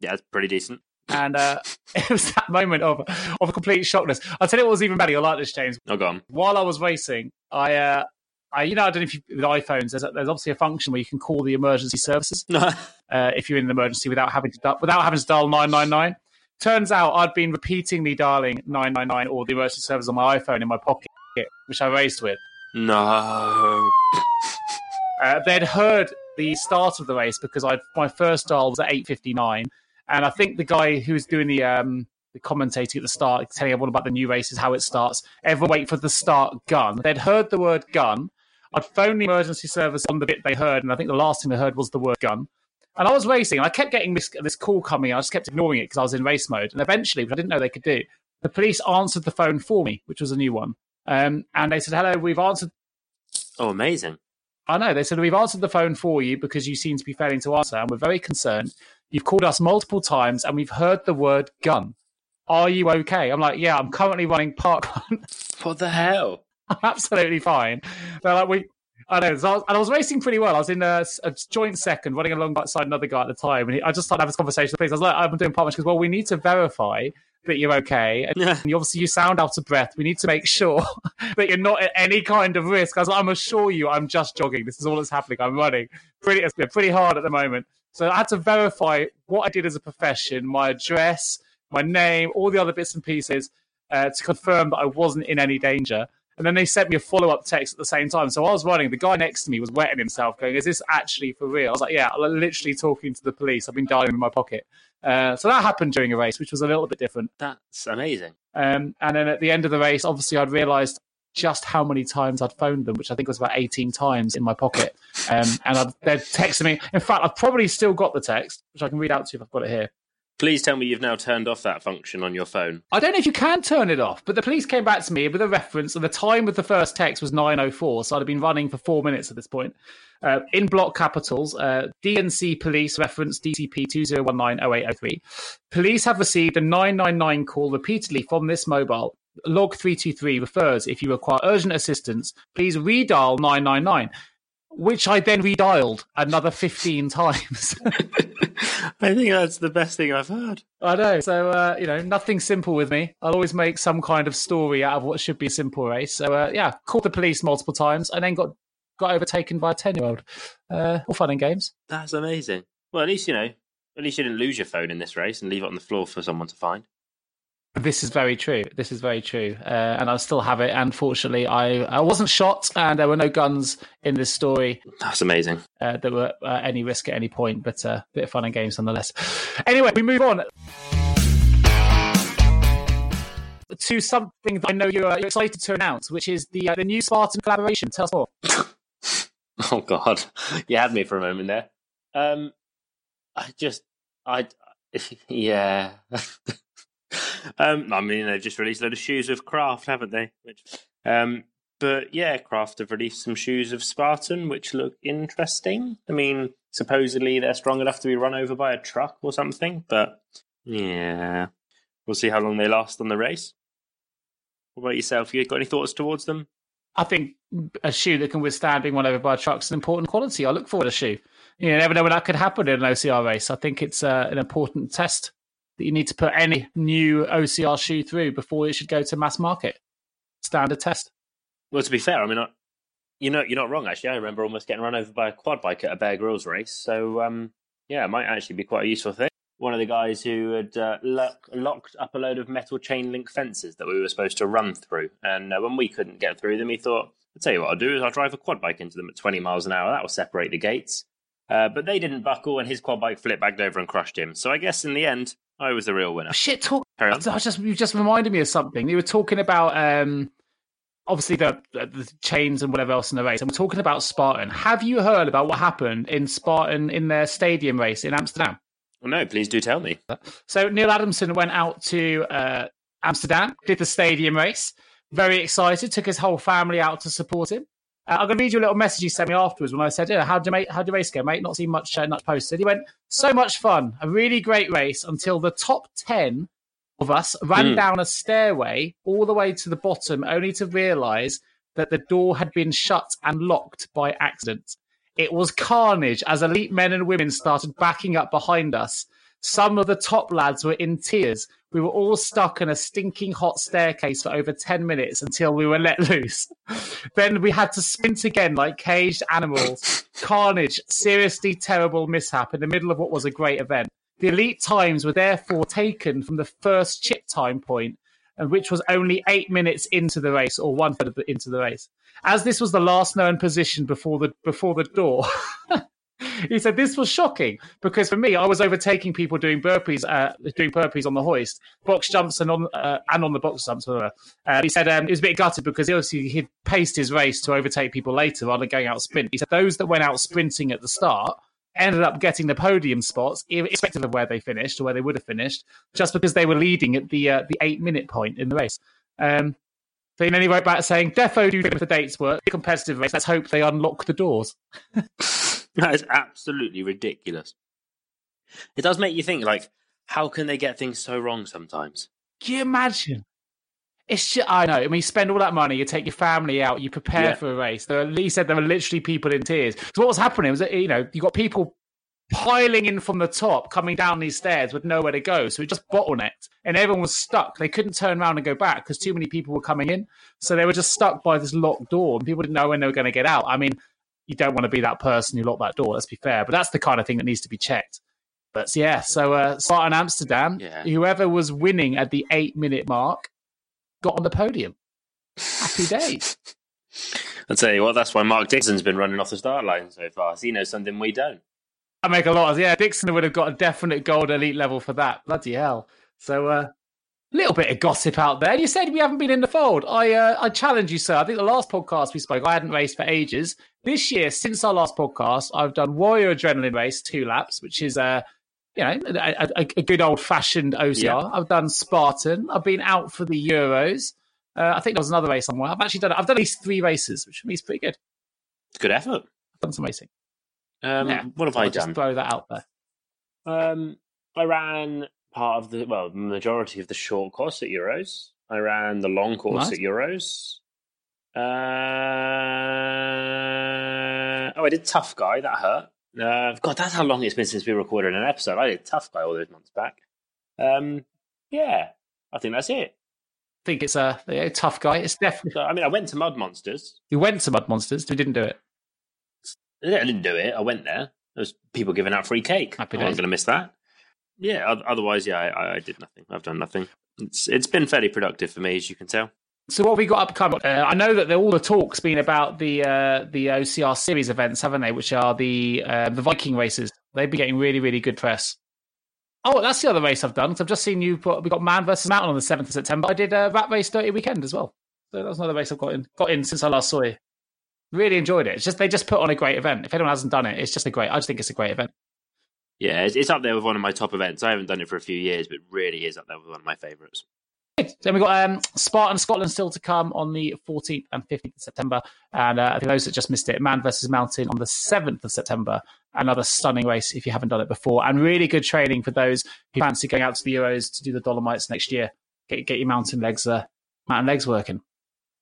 Yeah, it's pretty decent. And uh, it was that moment of of complete shockness. I'll tell you what was even better. You'll like this, James. Oh, go on. While I was racing, I, uh, I you know, I don't know if you, with iPhones, there's, there's obviously a function where you can call the emergency services uh, if you're in an emergency without having to without having to dial nine nine nine. Turns out I'd been repeatedly dialing nine nine nine or the emergency service on my iPhone in my pocket, which I raced with. No. Uh, they'd heard the start of the race because I my first dial was at eight fifty nine, and I think the guy who was doing the um, the commentating at the start, telling everyone about the new races, how it starts. Everyone wait for the start gun. They'd heard the word gun. I'd phoned the emergency service on the bit they heard, and I think the last thing they heard was the word gun. And I was racing, and I kept getting this this call coming. I just kept ignoring it because I was in race mode. And eventually, which I didn't know they could do, the police answered the phone for me, which was a new one. Um, and they said, "Hello, we've answered Oh, amazing. I know. They said, We've answered the phone for you because you seem to be failing to answer, and we're very concerned. You've called us multiple times, and we've heard the word gun. Are you okay? I'm like, Yeah, I'm currently running park. What the hell? I'm absolutely fine. They're like, We. I know, so I was, and I was racing pretty well. I was in a, a joint second, running alongside another guy at the time, and he, I just started having this conversation with the police. I was like, "I'm doing part goes, well, we need to verify that you're okay, and you, obviously you sound out of breath. We need to make sure that you're not at any kind of risk." I was like, "I'm assure you, I'm just jogging. This is all that's happening. I'm running pretty, it's been pretty hard at the moment." So I had to verify what I did as a profession, my address, my name, all the other bits and pieces uh, to confirm that I wasn't in any danger. And then they sent me a follow up text at the same time. So I was running. The guy next to me was wetting himself, going, Is this actually for real? I was like, Yeah, I'm literally talking to the police. I've been dialing in my pocket. Uh, so that happened during a race, which was a little bit different. That's amazing. Um, and then at the end of the race, obviously, I'd realised just how many times I'd phoned them, which I think was about 18 times in my pocket. Um, and I'd, they'd texted me. In fact, I've probably still got the text, which I can read out to you if I've got it here. Please tell me you've now turned off that function on your phone. I don't know if you can turn it off, but the police came back to me with a reference, and the time of the first text was 9.04, so I'd have been running for four minutes at this point. Uh, in block capitals, uh, DNC police reference DCP 20190803. Police have received a 999 call repeatedly from this mobile. Log 323 refers if you require urgent assistance, please redial 999, which I then redialed another 15 times. I think that's the best thing I've heard. I know. So, uh, you know, nothing simple with me. I'll always make some kind of story out of what should be a simple race. So, uh, yeah, called the police multiple times and then got got overtaken by a 10 year old. Uh, all fun and games. That's amazing. Well, at least you know. At least you didn't lose your phone in this race and leave it on the floor for someone to find. This is very true. This is very true, uh, and I still have it. Unfortunately, I I wasn't shot, and there were no guns in this story. That's amazing. Uh, that were uh, any risk at any point, but a uh, bit of fun and games nonetheless. Anyway, we move on to something that I know you're, you're excited to announce, which is the uh, the new Spartan collaboration. Tell us more. oh God, you had me for a moment there. Um, I just, I, yeah. um, I mean, they've just released a load of shoes of Craft, haven't they? Which, um, but yeah, Craft have released some shoes of Spartan, which look interesting. I mean, supposedly they're strong enough to be run over by a truck or something, but yeah, we'll see how long they last on the race. What about yourself? You got any thoughts towards them? I think a shoe that can withstand being run over by a truck is an important quality. I look forward to a shoe. You never know when that could happen in an OCR race. I think it's uh, an important test that you need to put any new OCR shoe through before it should go to mass market. Standard test. Well, to be fair, I mean, I, you know, you're not wrong. Actually, I remember almost getting run over by a quad bike at a Bear Grylls race. So, um, yeah, it might actually be quite a useful thing. One of the guys who had uh, lock, locked up a load of metal chain link fences that we were supposed to run through, and uh, when we couldn't get through them, he thought, "I'll tell you what I'll do is I'll drive a quad bike into them at 20 miles an hour. That will separate the gates." Uh, but they didn't buckle, and his quad bike flipped back over and crushed him. So I guess in the end, I was the real winner. Shit, talk. I just you just reminded me of something. You were talking about um, obviously the, the chains and whatever else in the race, and we're talking about Spartan. Have you heard about what happened in Spartan in their stadium race in Amsterdam? Well, no, please do tell me. So Neil Adamson went out to uh, Amsterdam, did the stadium race, very excited, took his whole family out to support him. Uh, I'm going to read you a little message he sent me afterwards when I said, yeah, how did mate, how did race go, mate? Not seen much, uh, much posted. He went, so much fun, a really great race until the top 10 of us ran mm. down a stairway all the way to the bottom, only to realise that the door had been shut and locked by accident. It was carnage as elite men and women started backing up behind us. Some of the top lads were in tears. We were all stuck in a stinking hot staircase for over 10 minutes until we were let loose. then we had to sprint again like caged animals. Carnage, seriously terrible mishap in the middle of what was a great event. The elite times were therefore taken from the first chip time point, uh, which was only eight minutes into the race or one third into the race. As this was the last known position before the before the door. he said this was shocking because for me, I was overtaking people doing burpees, uh, doing burpees on the hoist, box jumps, and on uh, and on the box jumps. Uh, he said um, he was a bit gutted because he obviously he'd paced his race to overtake people later rather than going out sprint. He said those that went out sprinting at the start ended up getting the podium spots, irrespective of where they finished or where they would have finished, just because they were leading at the uh, the eight minute point in the race. Um, then he wrote back saying, "Defo do think the dates work. Competitive race. Let's hope they unlock the doors." That is absolutely ridiculous. It does make you think, like, how can they get things so wrong sometimes? Can you imagine? It's just, I know. I mean, you spend all that money, you take your family out, you prepare yeah. for a race. There, Lee said there were literally people in tears. So what was happening was that you know you got people piling in from the top, coming down these stairs with nowhere to go. So it just bottlenecked, and everyone was stuck. They couldn't turn around and go back because too many people were coming in. So they were just stuck by this locked door, and people didn't know when they were going to get out. I mean, you don't want to be that person who locked that door. Let's be fair, but that's the kind of thing that needs to be checked. But yeah, so uh, Spartan Amsterdam, yeah. whoever was winning at the eight minute mark got on the podium. Happy days. I'll tell you what, that's why Mark Dixon's been running off the start line so far. He knows something we don't. I make a lot of yeah. Dixon would have got a definite gold elite level for that. Bloody hell! So uh, little bit of gossip out there. You said we haven't been in the fold. I uh, I challenge you, sir. I think the last podcast we spoke, I hadn't raced for ages. This year, since our last podcast, I've done Warrior Adrenaline Race two laps, which is uh, you know a, a, a good old fashioned OCR. Yeah. I've done Spartan. I've been out for the Euros. Uh, I think there was another race somewhere. I've actually done. I've done at least three races, which for me is pretty good. Good effort. I've done some racing. Um, yeah, what have I done? throw that out there. Um, I ran part of the well, majority of the short course at Euros. I ran the long course nice. at Euros. Uh, oh, I did Tough Guy. That hurt. Uh, God, that's how long it's been since we recorded an episode. I did Tough Guy all those months back. Um, yeah, I think that's it. I think it's a, a tough guy. It's definitely. So, I mean, I went to Mud Monsters. You went to Mud Monsters. We didn't do it. I didn't do it. I went there. There was people giving out free cake. Happy I wasn't going to miss that yeah, otherwise, yeah, I, I, did nothing. I've done nothing. It's it's been fairly productive for me, as you can tell. So what we got upcoming? Uh, I know that all the talks been about the uh, the OCR series events, haven't they? Which are the uh, the Viking races. They've been getting really really good press. Oh, that's the other race I've done. So I've just seen you put we got Man versus Mountain on the seventh of September. I did a Rat Race Dirty Weekend as well. So that's another race I've got in got in since I last saw you. Really enjoyed it. It's just they just put on a great event. If anyone hasn't done it, it's just a great. I just think it's a great event. Yeah, it's, it's up there with one of my top events. I haven't done it for a few years, but really is up there with one of my favourites. Then we've got um, Spartan Scotland still to come on the 14th and 15th of September. And uh, for those that just missed it, Man versus Mountain on the 7th of September. Another stunning race if you haven't done it before. And really good training for those who fancy going out to the Euros to do the Dolomites next year. Get, get your mountain legs, uh, mountain legs working.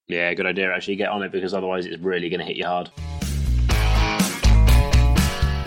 Yeah, good idea. Actually, get on it because otherwise it's really going to hit you hard.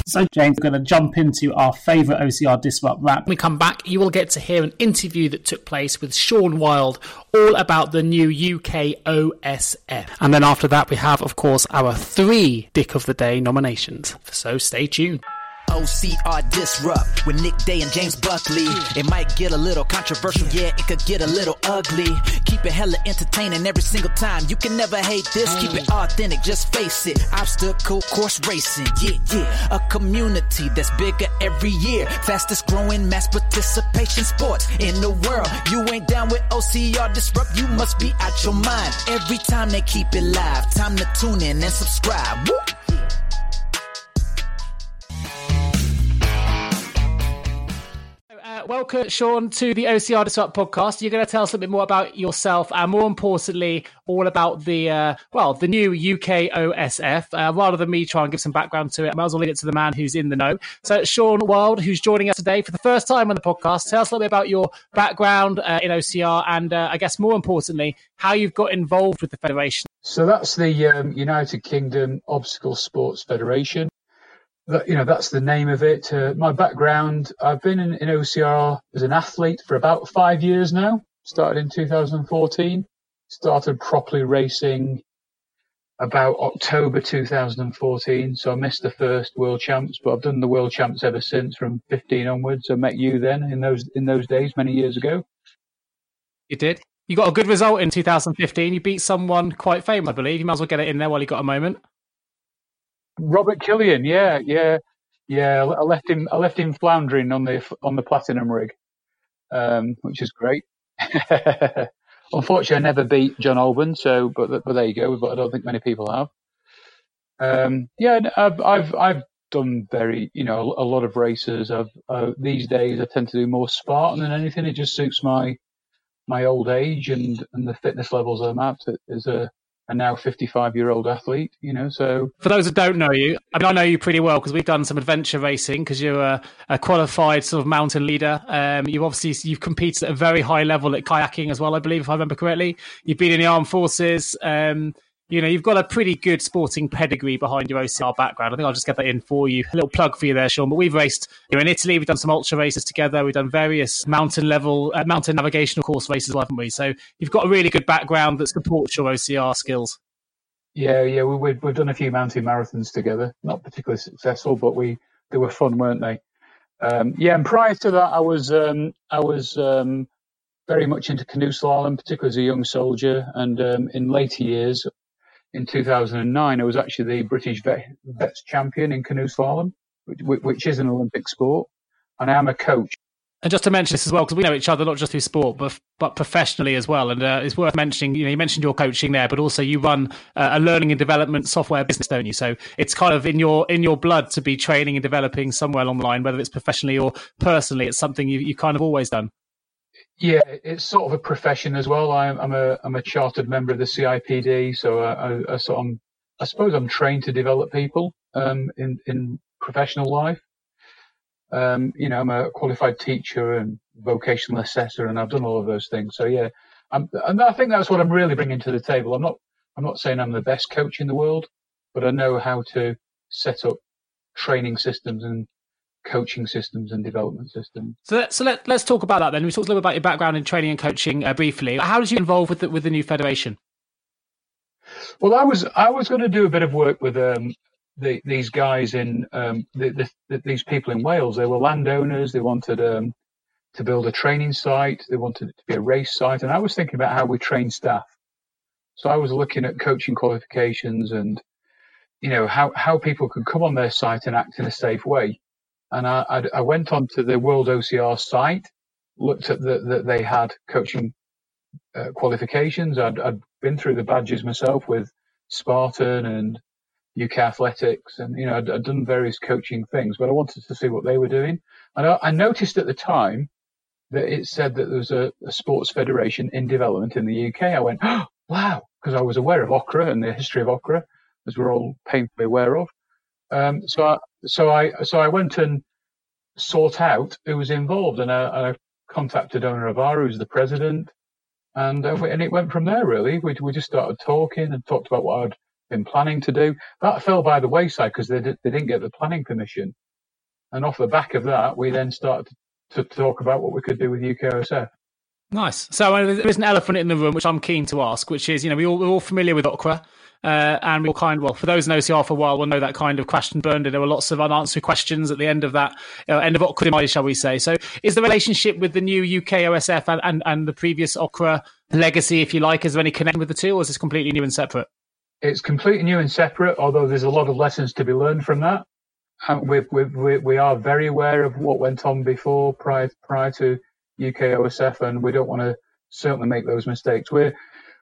So, James, we're going to jump into our favourite OCR Disrupt rap. When we come back, you will get to hear an interview that took place with Sean Wild all about the new UK OSF. And then after that, we have, of course, our three Dick of the Day nominations. So stay tuned. OCR Disrupt with Nick Day and James Buckley. It might get a little controversial, yeah, it could get a little ugly. Keep it hella entertaining every single time. You can never hate this, keep it authentic, just face it. Obstacle course racing, yeah, yeah. A community that's bigger every year. Fastest growing mass participation sports in the world. You ain't down with OCR Disrupt, you must be out your mind. Every time they keep it live, time to tune in and subscribe. Woo! Welcome, Sean, to the OCR Disrupt podcast. You're going to tell us a bit more about yourself and, more importantly, all about the uh, well, the new UK OSF. Uh, rather than me try and give some background to it, I might as well leave it to the man who's in the know. So, Sean Wild, who's joining us today for the first time on the podcast, tell us a little bit about your background uh, in OCR and, uh, I guess, more importantly, how you've got involved with the federation. So that's the um, United Kingdom Obstacle Sports Federation that, you know, that's the name of it. Uh, my background, I've been in, in OCR as an athlete for about five years now. Started in 2014. Started properly racing about October 2014. So I missed the first World Champs, but I've done the World Champs ever since from 15 onwards. I met you then in those in those days many years ago. You did. You got a good result in 2015. You beat someone quite famous, I believe. You might as well get it in there while you got a moment. Robert Killian, yeah, yeah, yeah. I left him. I left him floundering on the on the platinum rig, um, which is great. Unfortunately, I never beat Jon Albon, so but but there you go. But I don't think many people have. Um, yeah, I've, I've I've done very you know a lot of races. I've uh, these days I tend to do more Spartan than anything. It just suits my my old age and and the fitness levels I'm at as a a now 55 year old athlete, you know. So, for those that don't know you, I mean, I know you pretty well because we've done some adventure racing because you're a, a, qualified sort of mountain leader. Um, you've obviously you've competed at a very high level at kayaking as well, I believe, if I remember correctly. You've been in the armed forces. Um, you know, you've got a pretty good sporting pedigree behind your OCR background. I think I'll just get that in for you. A little plug for you there, Sean. But we've raced you know, in Italy. We've done some ultra races together. We've done various mountain level, uh, mountain navigational course races, haven't we? So you've got a really good background that supports your OCR skills. Yeah, yeah, we, we've, we've done a few mountain marathons together. Not particularly successful, but we they were fun, weren't they? Um, yeah, and prior to that, I was um, I was um, very much into canoe slalom, particularly as a young soldier. And um, in later years, in 2009, I was actually the British vets champion in canoe slalom, which, which is an Olympic sport. And I am a coach and just to mention this as well, because we know each other not just through sport, but but professionally as well. And uh, it's worth mentioning. You know, you mentioned your coaching there, but also you run uh, a learning and development software business, don't you? So it's kind of in your in your blood to be training and developing somewhere along the line, whether it's professionally or personally. It's something you you kind of always done. Yeah, it's sort of a profession as well. I'm, I'm a I'm a chartered member of the CIPD, so I, I, I, sort of, I suppose I'm trained to develop people um, in in professional life. Um, you know, I'm a qualified teacher and vocational assessor, and I've done all of those things. So yeah, I'm, and I think that's what I'm really bringing to the table. I'm not, I'm not saying I'm the best coach in the world, but I know how to set up training systems and coaching systems and development systems. So, let, so let, let's talk about that then. We talked a little bit about your background in training and coaching uh, briefly. How did you involve with the, with the new federation? Well, I was I was going to do a bit of work with um, the, these guys in um, the, the, these people in Wales. They were landowners. They wanted um, to build a training site. They wanted it to be a race site. And I was thinking about how we train staff. So I was looking at coaching qualifications and, you know, how, how people could come on their site and act in a safe way. And I, I, I went onto the World OCR site, looked at that the, they had coaching uh, qualifications. I'd, I'd been through the badges myself with Spartan and UK Athletics, and you know I'd, I'd, done various coaching things, but I wanted to see what they were doing. And I, I noticed at the time that it said that there was a, a, sports federation in development in the UK. I went, oh, wow, because I was aware of OCRA and the history of OCRA, as we're all painfully aware of. Um, so I, so I so I went and sought out who was involved, and I, I contacted Ona Avara, who's the president, and uh, and it went from there. Really, we we just started talking and talked about what I'd been planning to do. That fell by the wayside because they did, they didn't get the planning permission, and off the back of that, we then started to talk about what we could do with UKOSF. Nice. So uh, there's an elephant in the room, which I'm keen to ask, which is, you know, we all, we're all familiar with OCRA. Uh, and we all kind of, well, for those in OCR for a while, will know that kind of and burned. And there were lots of unanswered questions at the end of that, uh, end of OCRA, shall we say. So is the relationship with the new UK OSF and, and, and the previous OCRA legacy, if you like, is there any connection with the two, or is this completely new and separate? It's completely new and separate, although there's a lot of lessons to be learned from that. And we, we, we are very aware of what went on before, prior, prior to UK OSF, and we don't want to certainly make those mistakes. We're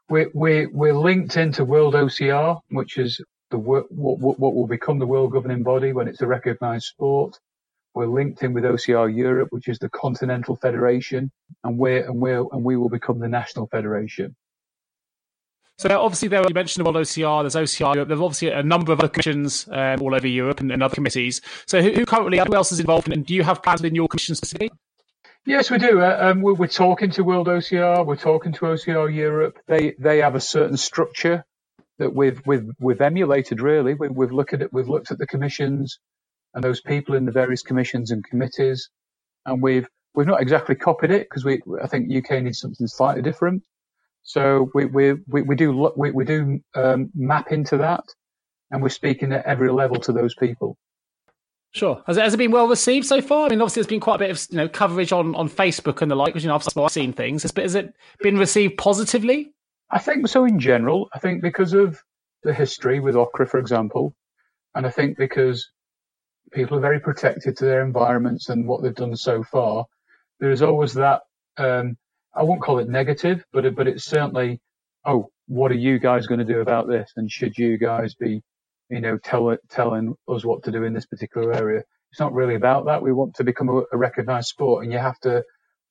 we're we're, we're linked into World OCR, which is the what, what, will become the world governing body when it's a recognised sport. We're linked in with OCR Europe, which is the continental federation, and we're and we and we will become the national federation. So obviously, there you mentioned about OCR. There's OCR Europe. There's obviously a number of other commissions um, all over Europe and, and, other committees. So who, who currently, who else is involved, and do you have plans in your commission specifically? Yes, we do. Uh, um, we're, we're, talking to World OCR. We're talking to OCR Europe. They they have a certain structure that we've we've we've emulated. Really, we, we've looked at. We've looked at the commissions and those people in the various commissions and committees, and we've we've not exactly copied it because we I think UK needs something slightly different. So we we we, we do we, we do um, map into that, and we're speaking at every level to those people. Sure. Has it, has it been well received so far? I mean, obviously, there's been quite a bit of you know coverage on, on Facebook and the like, because you know I've, seen things. Has, has it been received positively? I think so. In general, I think because of the history with OCRA, for example, and I think because people are very protected to their environments and what they've done so far, there is always that. Um, I won't call it negative, but but it's certainly, oh, what are you guys going to do about this? And should you guys be you know, tell, telling us what to do in this particular area. It's not really about that. We want to become a, a recognised sport, and you have to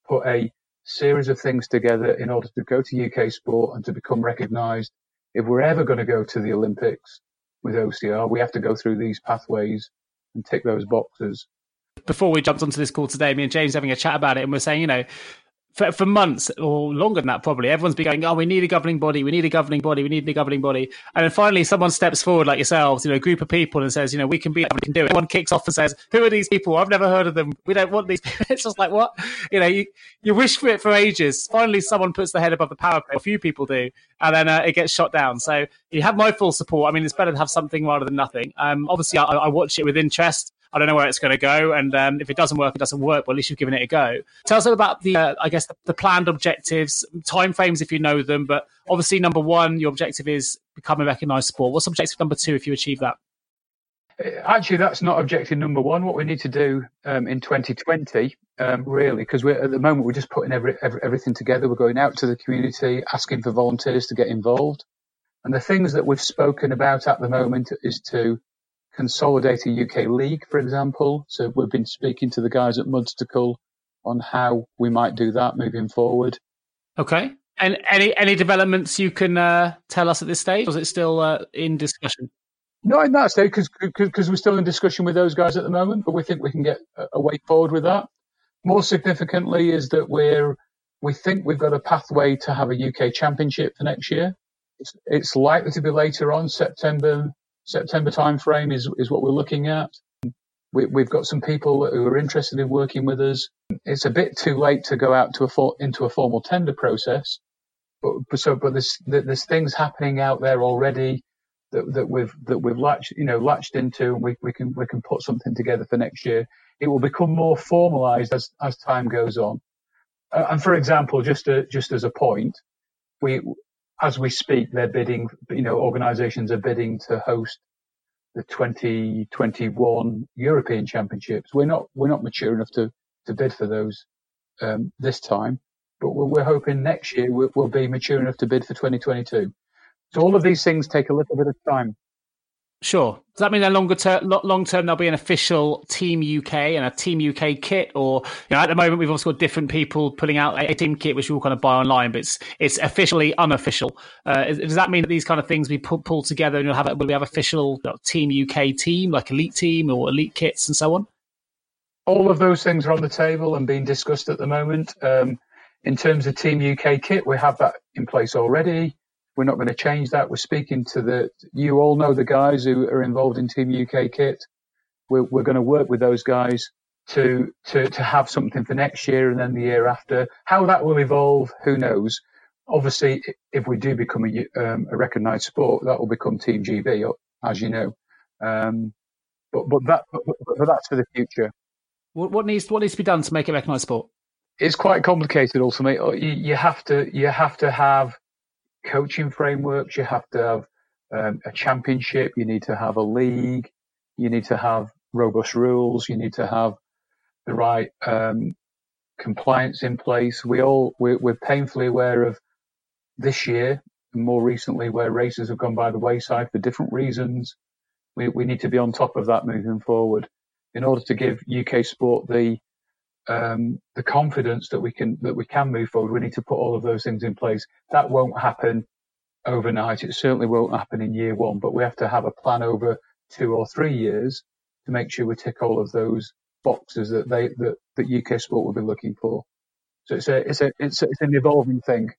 put a series of things together in order to go to UK sport and to become recognised. If we're ever going to go to the Olympics with OCR, we have to go through these pathways and tick those boxes. Before we jumped onto this call today, me and James having a chat about it, and we're saying, you know, for, for months or longer than that, probably everyone's been going, "Oh, we need a governing body. We need a governing body. We need a governing body." And then finally, someone steps forward, like yourselves, you know, a group of people, and says, "You know, we can be, we can do it." One kicks off and says, "Who are these people? I've never heard of them. We don't want these." People. It's just like what you know. You you wish for it for ages. Finally, someone puts their head above the parapet. A few people do, and then uh, it gets shot down. So you have my full support. I mean, it's better to have something rather than nothing. Um, obviously, I, I watch it with interest. I don't know where it's going to go. And um, if it doesn't work, it doesn't work. But at least you've given it a go. Tell us about the, uh, I guess, the, the planned objectives, timeframes if you know them. But obviously, number one, your objective is become a recognised sport. What's objective number two if you achieve that? Uh, actually, that's not objective number one. What we need to do um, in 2020, um, really, because we're at the moment we're just putting every, every, everything together. We're going out to the community, asking for volunteers to get involved, and the things that we've spoken about at the moment is to consolidate a UK league, for example. So we've been speaking to the guys at Mudstacle on how we might do that moving forward. Okay. And any any developments you can uh, tell us at this stage, or is it still uh, in discussion? Not in that stage, because we're still in discussion with those guys at the moment. But we think we can get a way forward with that. More significantly, is that we're we think we've got a pathway to have a UK championship for next year. It's, it's likely to be later on, September, September timeframe is is what we're looking at. We, have got some people who are interested in working with us. It's a bit too late to go out to a for, into a formal tender process, but but so but there's there's things happening out there already that, that we've that we've latched you know latched into, and we, we can we can put something together for next year. It will become more formalised as as time goes on. uh, and for example, just to, just as a point, we as we speak, they're bidding. You know, organisations are bidding to host the 2021 European Championships. We're not we're not mature enough to to bid for those um, this time, but we're, we're, hoping next year we'll, we'll be mature enough to bid for 2022. So all of these things take a little bit of time. Sure. Does that mean that longer term, long term, there'll be an official Team UK and a Team UK kit, or you know, at the moment we've also got different people putting out a team kit which we all kind of buy online, but it's it's officially unofficial. Uh, does that mean that these kind of things we pull, pull together and you'll have will we have official you know, Team UK team like elite team or elite kits and so on? All of those things are on the table and being discussed at the moment. Um, in terms of Team UK kit, we have that in place already. We're not going to change that. We're speaking to the, you all know the guys who are involved in Team UK kit. We're, we're going to work with those guys to, to, to have something for next year and then the year after. How that will evolve, who knows? Obviously, if we do become a, um, a recognised sport, that will become Team GB, as you know. Um, but, but that, but, but that's for the future. What, what needs, what needs to be done to make it a recognised sport? It's quite complicated. Ultimately, you, you have to, you have to have coaching frameworks. You have to have um, a championship. You need to have a league. You need to have robust rules. You need to have the right um, compliance in place. We all we're, we're, painfully aware of this year and more recently where races have gone by the wayside for different reasons. We we need to be on top of that moving forward in order to give UK sport the um, the confidence that we can that we can move forward, we need to put all of those things in place. That won't happen overnight. It certainly won't happen in year one, but we have to have a plan over two or three years to make sure we tick all of those boxes that they that, that UK sport will be looking for. So it's a it's a it's, a, it's an evolving thing.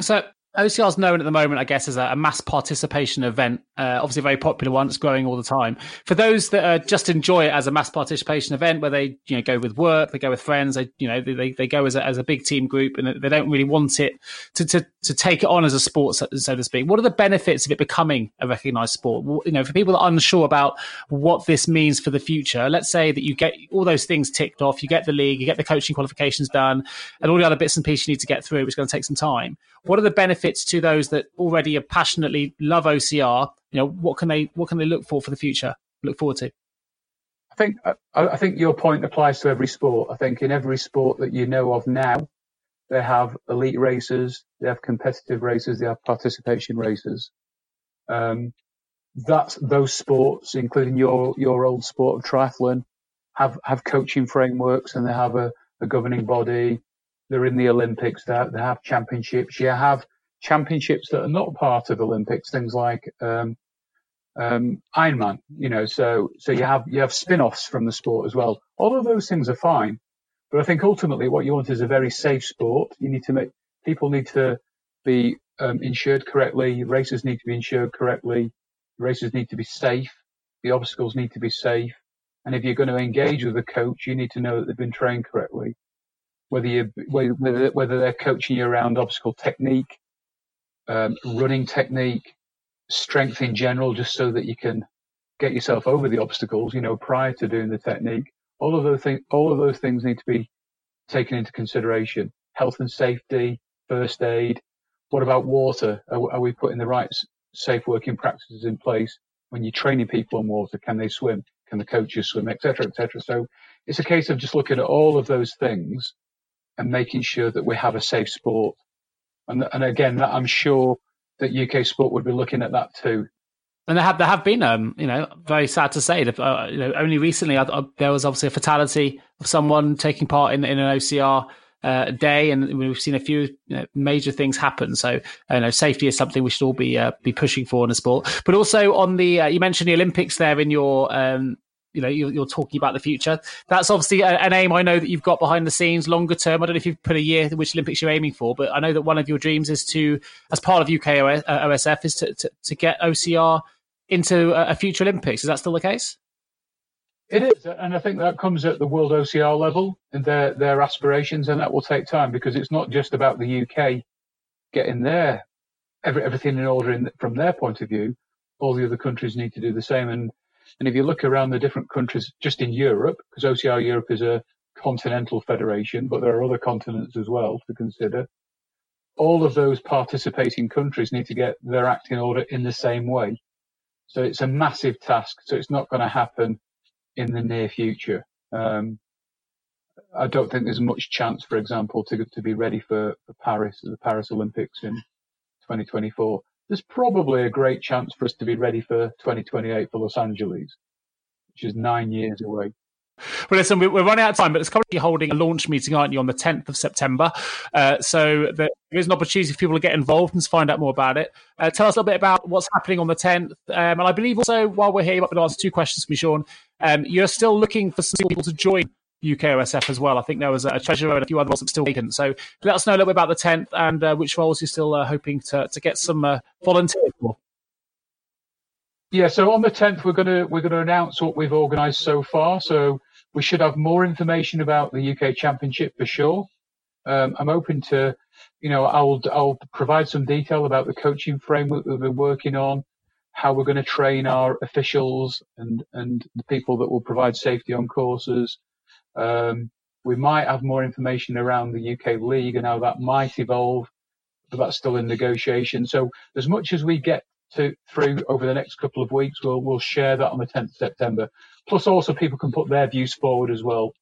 So OCR is known at the moment, I guess, as a, mass participation event. Uh, obviously, a very popular one. It's growing all the time. For those that uh, just enjoy it as a mass participation event, where they you know go with work, they go with friends, they you know they, they go as a, as a big team group, and they don't really want it to, to to take it on as a sport, so, to speak. What are the benefits of it becoming a recognised sport? You know, for people that are unsure about what this means for the future, let's say that you get all those things ticked off, you get the league, you get the coaching qualifications done, and all the other bits and pieces you need to get through, which is going to take some time. What are the benefits to those that already are passionately love OCR? You know, what can they what can they look for for the future? Look forward to. I think I think your point applies to every sport. I think in every sport that you know of now, they have elite races, they have competitive races, they have participation races. Um, those sports, including your your old sport of triathlon, have have coaching frameworks and they have a, a governing body they're in the Olympics. They have, they have championships. You have championships that are not part of Olympics. Things like um, um, Ironman. You know, so so you have you have spin-offs from the sport as well. All of those things are fine, but I think ultimately what you want is a very safe sport. You need to make people need to be um, insured correctly. Races need to be insured correctly. Races need to be safe. The obstacles need to be safe. And if you're going to engage with a coach, you need to know that they've been trained correctly whether you whether whether they're coaching you around obstacle technique, um, running technique, strength in general, just so that you can get yourself over the obstacles. You know, prior to doing the technique, all of those things, all of those things need to be taken into consideration. Health and safety, first aid. What about water? Are, are we putting the right safe working practices in place when you're training people on water? Can they swim? Can the coaches swim, etc., etc. So it's a case of just looking at all of those things and making sure that we have a safe sport. And, and again, I'm sure that UK sport would be looking at that too. And there have there have been, um, you know, very sad to say uh, you know only recently uh, uh, there was obviously a fatality of someone taking part in in an OCR uh, day, and we've seen a few you know, major things happen. So, you know, safety is something we should all be uh, be pushing for in a sport. But also on the, uh, you mentioned the Olympics there in your um, you know you're, you're, talking about the future. That's obviously an aim I know that you've got behind the scenes, longer term. I don't know if you've put a year which Olympics you're aiming for, but I know that one of your dreams is to, as part of UK uh, OSF, is to, to, to get OCR into a, a, future Olympics. Is that still the case? It is, and I think that comes at the World OCR level and their their aspirations, and that will take time because it's not just about the UK getting there, every, everything in order in, from their point of view. All the other countries need to do the same, and and if you look around the different countries just in Europe, because OCR Europe is a continental federation, but there are other continents as well to consider. All of those participating countries need to get their act in order in the same way. So it's a massive task. So it's not going to happen in the near future. Um, I don't think there's much chance, for example, to to be ready for, for Paris, the Paris Olympics in 2024. There's probably a great chance for us to be ready for 2028 for Los Angeles, which is nine years away. Well, listen, we're running out of time, but it's currently holding a launch meeting, aren't you, on the 10th of September? Uh, so there is an opportunity for people to get involved and to find out more about it. Uh, tell us a little bit about what's happening on the 10th. Um, and I believe also, while we're here, you might be able to answer two questions for me, Sean. Um, you're still looking for some people to join UKOSF as well. I think there was a treasurer and a few other roles that still vacant. So let us know a little bit about the 10th and uh, which roles you're still uh, hoping to, to get some uh, volunteers for. Yeah, so on the 10th, we're going to we're going to announce what we've organised so far. So we should have more information about the UK Championship for sure. Um, I'm open to, you know, I'll I'll provide some detail about the coaching framework that we're working on, how we're going to train our officials and and the people that will provide safety on courses. Um, we might have more information around the UK League and how that might evolve, but that's still in negotiation. So as much as we get to through over the next couple of weeks, we'll we'll share that on the 10th of September. Plus, also people can put their views forward as well.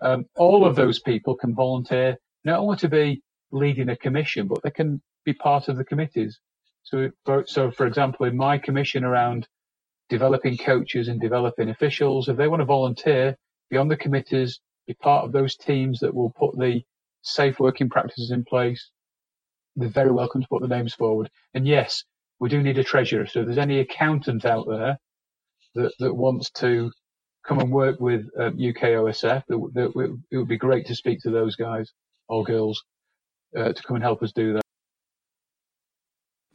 Um, all of those people can volunteer not only to be leading a commission, but they can be part of the committees. So, so for example, in my commission around developing coaches and developing officials, if they want to volunteer, be on the committees, be part of those teams that will put the safe working practices in place, they're very welcome to put the names forward. And yes, we do need a treasurer. So if there's any accountant out there that, that wants to come and work with UK OSF, that, that, it would be great to speak to those guys or girls uh, to come and help us do that.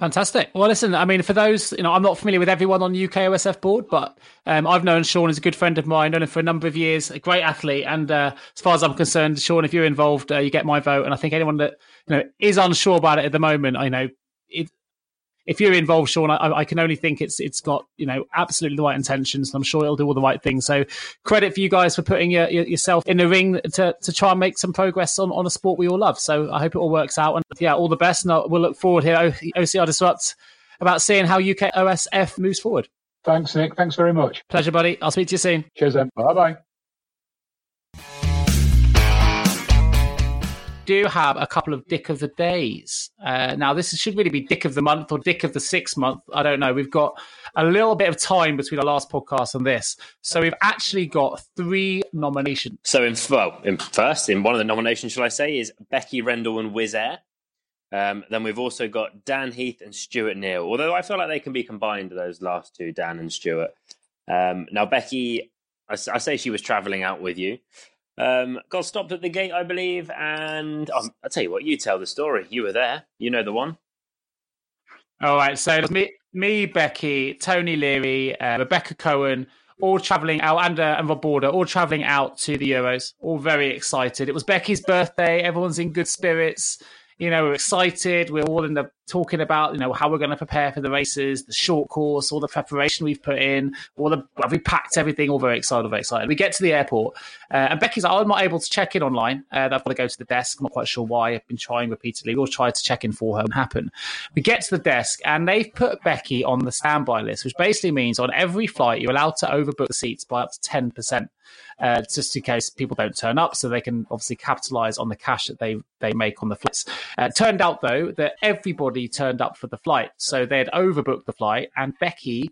Fantastic. Well, listen, I mean, for those, you know, I'm not familiar with everyone on the UK OSF board, but um, I've known Sean as a good friend of mine, known him for a number of years, a great athlete. And uh, as far as I'm concerned, Sean, if you're involved, uh, you get my vote. And I think anyone that, you know, is unsure about it at the moment, I know it, if you're involved, Sean, I, I, can only think it's it's got you know absolutely the right intentions, and I'm sure it'll do all the right things. So credit for you guys for putting your, your, yourself in the ring to, to try and make some progress on, on a sport we all love. So I hope it all works out, and yeah, all the best. And I'll, we'll look forward here, OCR Disrupt, about seeing how UK OSF moves forward. Thanks, Nick. Thanks very much. Pleasure, buddy. I'll speak to you soon. Cheers, then. Bye bye. Do have a couple of dick of the days. Uh, now, this should really be dick of the month or dick of the six month. I don't know. We've got a little bit of time between our last podcast and this. So we've actually got three nominations. So, in, well, in first, in one of the nominations, shall I say, is Becky Rendell and Wizz Air. Um, then we've also got Dan Heath and Stuart Neal, although I feel like they can be combined, those last two, Dan and Stuart. Um, now, Becky, I, I say she was travelling out with you. Um, got stopped at the gate, I believe, and um, I'll tell you what, you tell the story. You were there. You know the one. All right. So me, me Becky, Tony Leary, uh, Rebecca Cohen, all traveling out, and, uh, and Rob Border, all traveling out to the Euros, all very excited. It was Becky's birthday. Everyone's in good spirits you know, we're excited. We're all in the talking about, you know, how we're going to prepare for the races, the short course, all the preparation we've put in, all the, we packed everything, all very excited, very excited. We get to the airport, uh, and Becky's like, oh, I'm not able to check in online. Uh, I've got to go to the desk. I'm not quite sure why. I've been trying repeatedly. We'll try to check in for her and happen. We get to the desk, and they've put Becky on the standby list, which basically means on every flight, you're allowed to overbook the seats by up to 10% uh, just in case people don't turn up, so they can obviously capitalize on the cash that they they make on the flights. Uh, turned out though that everybody turned up for the flight, so they had overbooked the flight, and Becky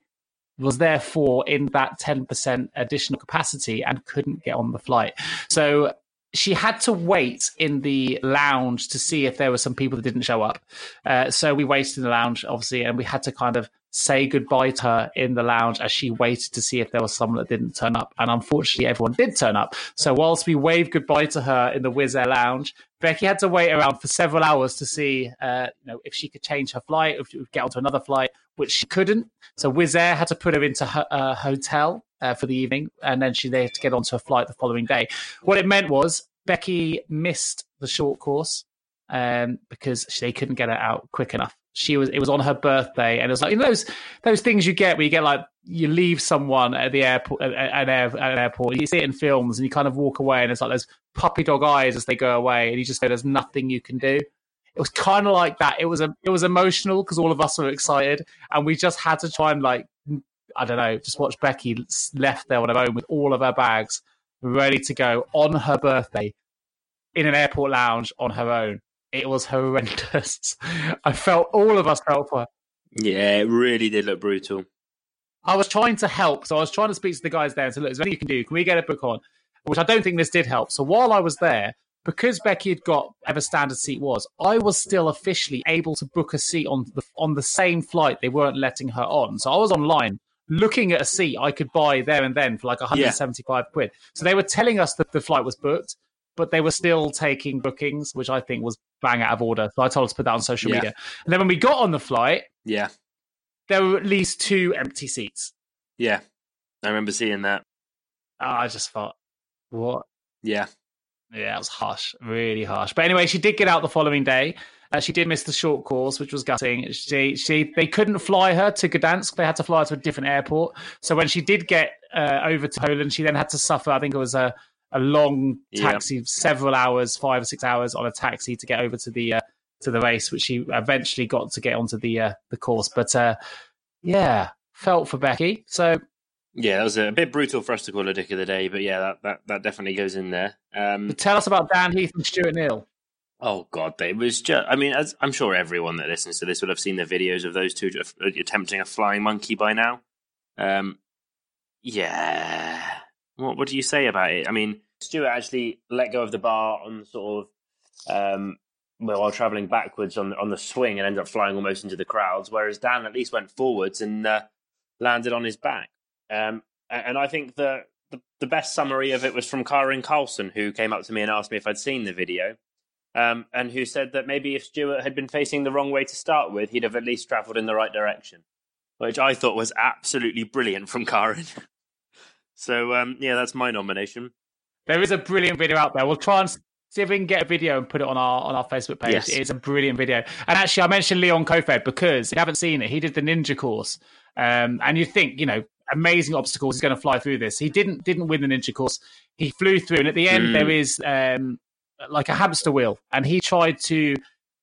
was therefore in that 10% additional capacity and couldn't get on the flight. So she had to wait in the lounge to see if there were some people that didn't show up. Uh, so we waited in the lounge, obviously, and we had to kind of say goodbye to her in the lounge as she waited to see if there was someone that didn't turn up. And unfortunately, everyone did turn up. So whilst we waved goodbye to her in the Wizz Air lounge, Becky had to wait around for several hours to see, uh, you know, if she could change her flight, if she would get onto another flight, which she couldn't. So Wizz Air had to put her into her uh, hotel uh, for the evening, and then she had to get onto a flight the following day. What it meant was Becky missed the short course um, because they couldn't get her out quick enough. She was it was on her birthday, and it was like you know those those things you get where you get like you leave someone at the airport at, an, at an airport, you see it in films, and you kind of walk away, and it's like those puppy dog eyes as they go away, and you just say there's nothing you can do. It was kind of like that. It was a it was emotional because all of us were excited, and we just had to try and like I don't know, just watch Becky left there on her own with all of her bags ready to go on her birthday in an airport lounge on her own. It was horrendous. I felt all of us felt for. Yeah, it really did look brutal. I was trying to help, so I was trying to speak to the guys there and say, "Look, is there anything you can do? Can we get a book on?" Which I don't think this did help. So while I was there, because Becky had got whatever standard seat was, I was still officially able to book a seat on the on the same flight they weren't letting her on. So I was online looking at a seat I could buy there and then for like 175 yeah. quid. So they were telling us that the flight was booked, but they were still taking bookings, which I think was bang out of order. So I told us to put that on social yeah. media. And then when we got on the flight, yeah, there were at least two empty seats. Yeah, I remember seeing that. Oh, I just thought, what? Yeah. Yeah, it was harsh, really harsh. But anyway, she did get out the following day. Uh, she did miss the short course, which was gutting. She, she, they couldn't fly her to Gdansk. They had to fly her to a different airport. So when she did get uh, over to Poland, she then had to suffer. I think it was a, a long taxi, yep. several hours, five or six hours on a taxi to get over to the uh, to the race, which she eventually got to get onto the uh, the course. But uh, yeah, felt for Becky. So yeah, that was a bit brutal for us to call a dick of the day, but yeah, that that, that definitely goes in there. Um, tell us about Dan Heath and Stuart Neal. Oh God, it was just. I mean, as, I'm sure everyone that listens to this will have seen the videos of those two attempting a flying monkey by now. Um, yeah. What What do you say about it? I mean, Stuart actually let go of the bar on sort of um, well, while traveling backwards on on the swing and ended up flying almost into the crowds, whereas Dan at least went forwards and uh, landed on his back. Um, and I think the, the, the best summary of it was from Karin Carlson, who came up to me and asked me if I'd seen the video, um, and who said that maybe if Stuart had been facing the wrong way to start with, he'd have at least travelled in the right direction, which I thought was absolutely brilliant from Karin. so um, yeah, that's my nomination. There is a brilliant video out there. We'll try and see if we can get a video and put it on our on our Facebook page. Yes. It's a brilliant video. And actually, I mentioned Leon Kofed because if you haven't seen it, he did the ninja course. Um, and you think, you know, amazing obstacles. He's going to fly through this. He didn't didn't win the ninja course. He flew through, and at the end mm. there is um, like a hamster wheel, and he tried to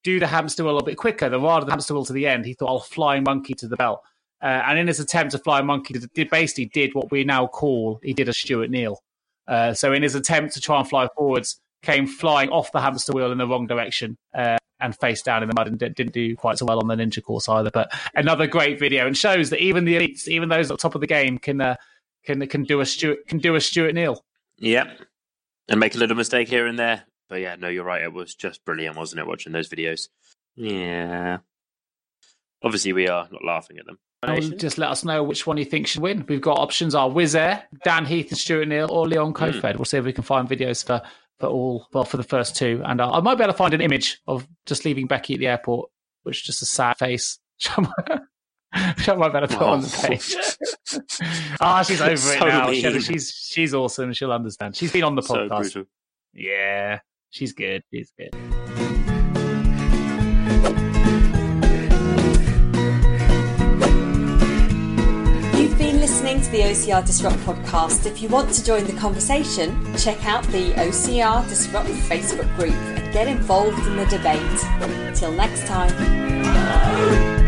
do the hamster wheel a little bit quicker. The rather the hamster wheel to the end, he thought, "I'll fly monkey to the bell." Uh, and in his attempt to fly a monkey, did basically did what we now call he did a Stuart Neal. Uh, so in his attempt to try and fly forwards, came flying off the hamster wheel in the wrong direction. Uh, and face down in the mud and didn't do quite so well on the ninja course either. But another great video and shows that even the elites, even those at the top of the game, can uh, can can do a Stuart can do a Stuart Neal. Yep, and make a little mistake here and there. But yeah, no, you're right. It was just brilliant, wasn't it? Watching those videos. Yeah. Obviously, we are not laughing at them. Just let us know which one you think should win. We've got options are Wizz Air, Dan Heath and Stuart Neal, or Leon Kofed. Mm. We'll see if we can find videos for for all well for the first two, and I, I might be able to find an image of just leaving Becky at the airport, which is just a sad face. I might better put oh. on the page. Ah, oh, she's over so it now. She, she's she's awesome. She'll understand. She's been on the podcast. So yeah, she's good. She's good. To the OCR Disrupt podcast. If you want to join the conversation, check out the OCR Disrupt Facebook group and get involved in the debate. Till next time.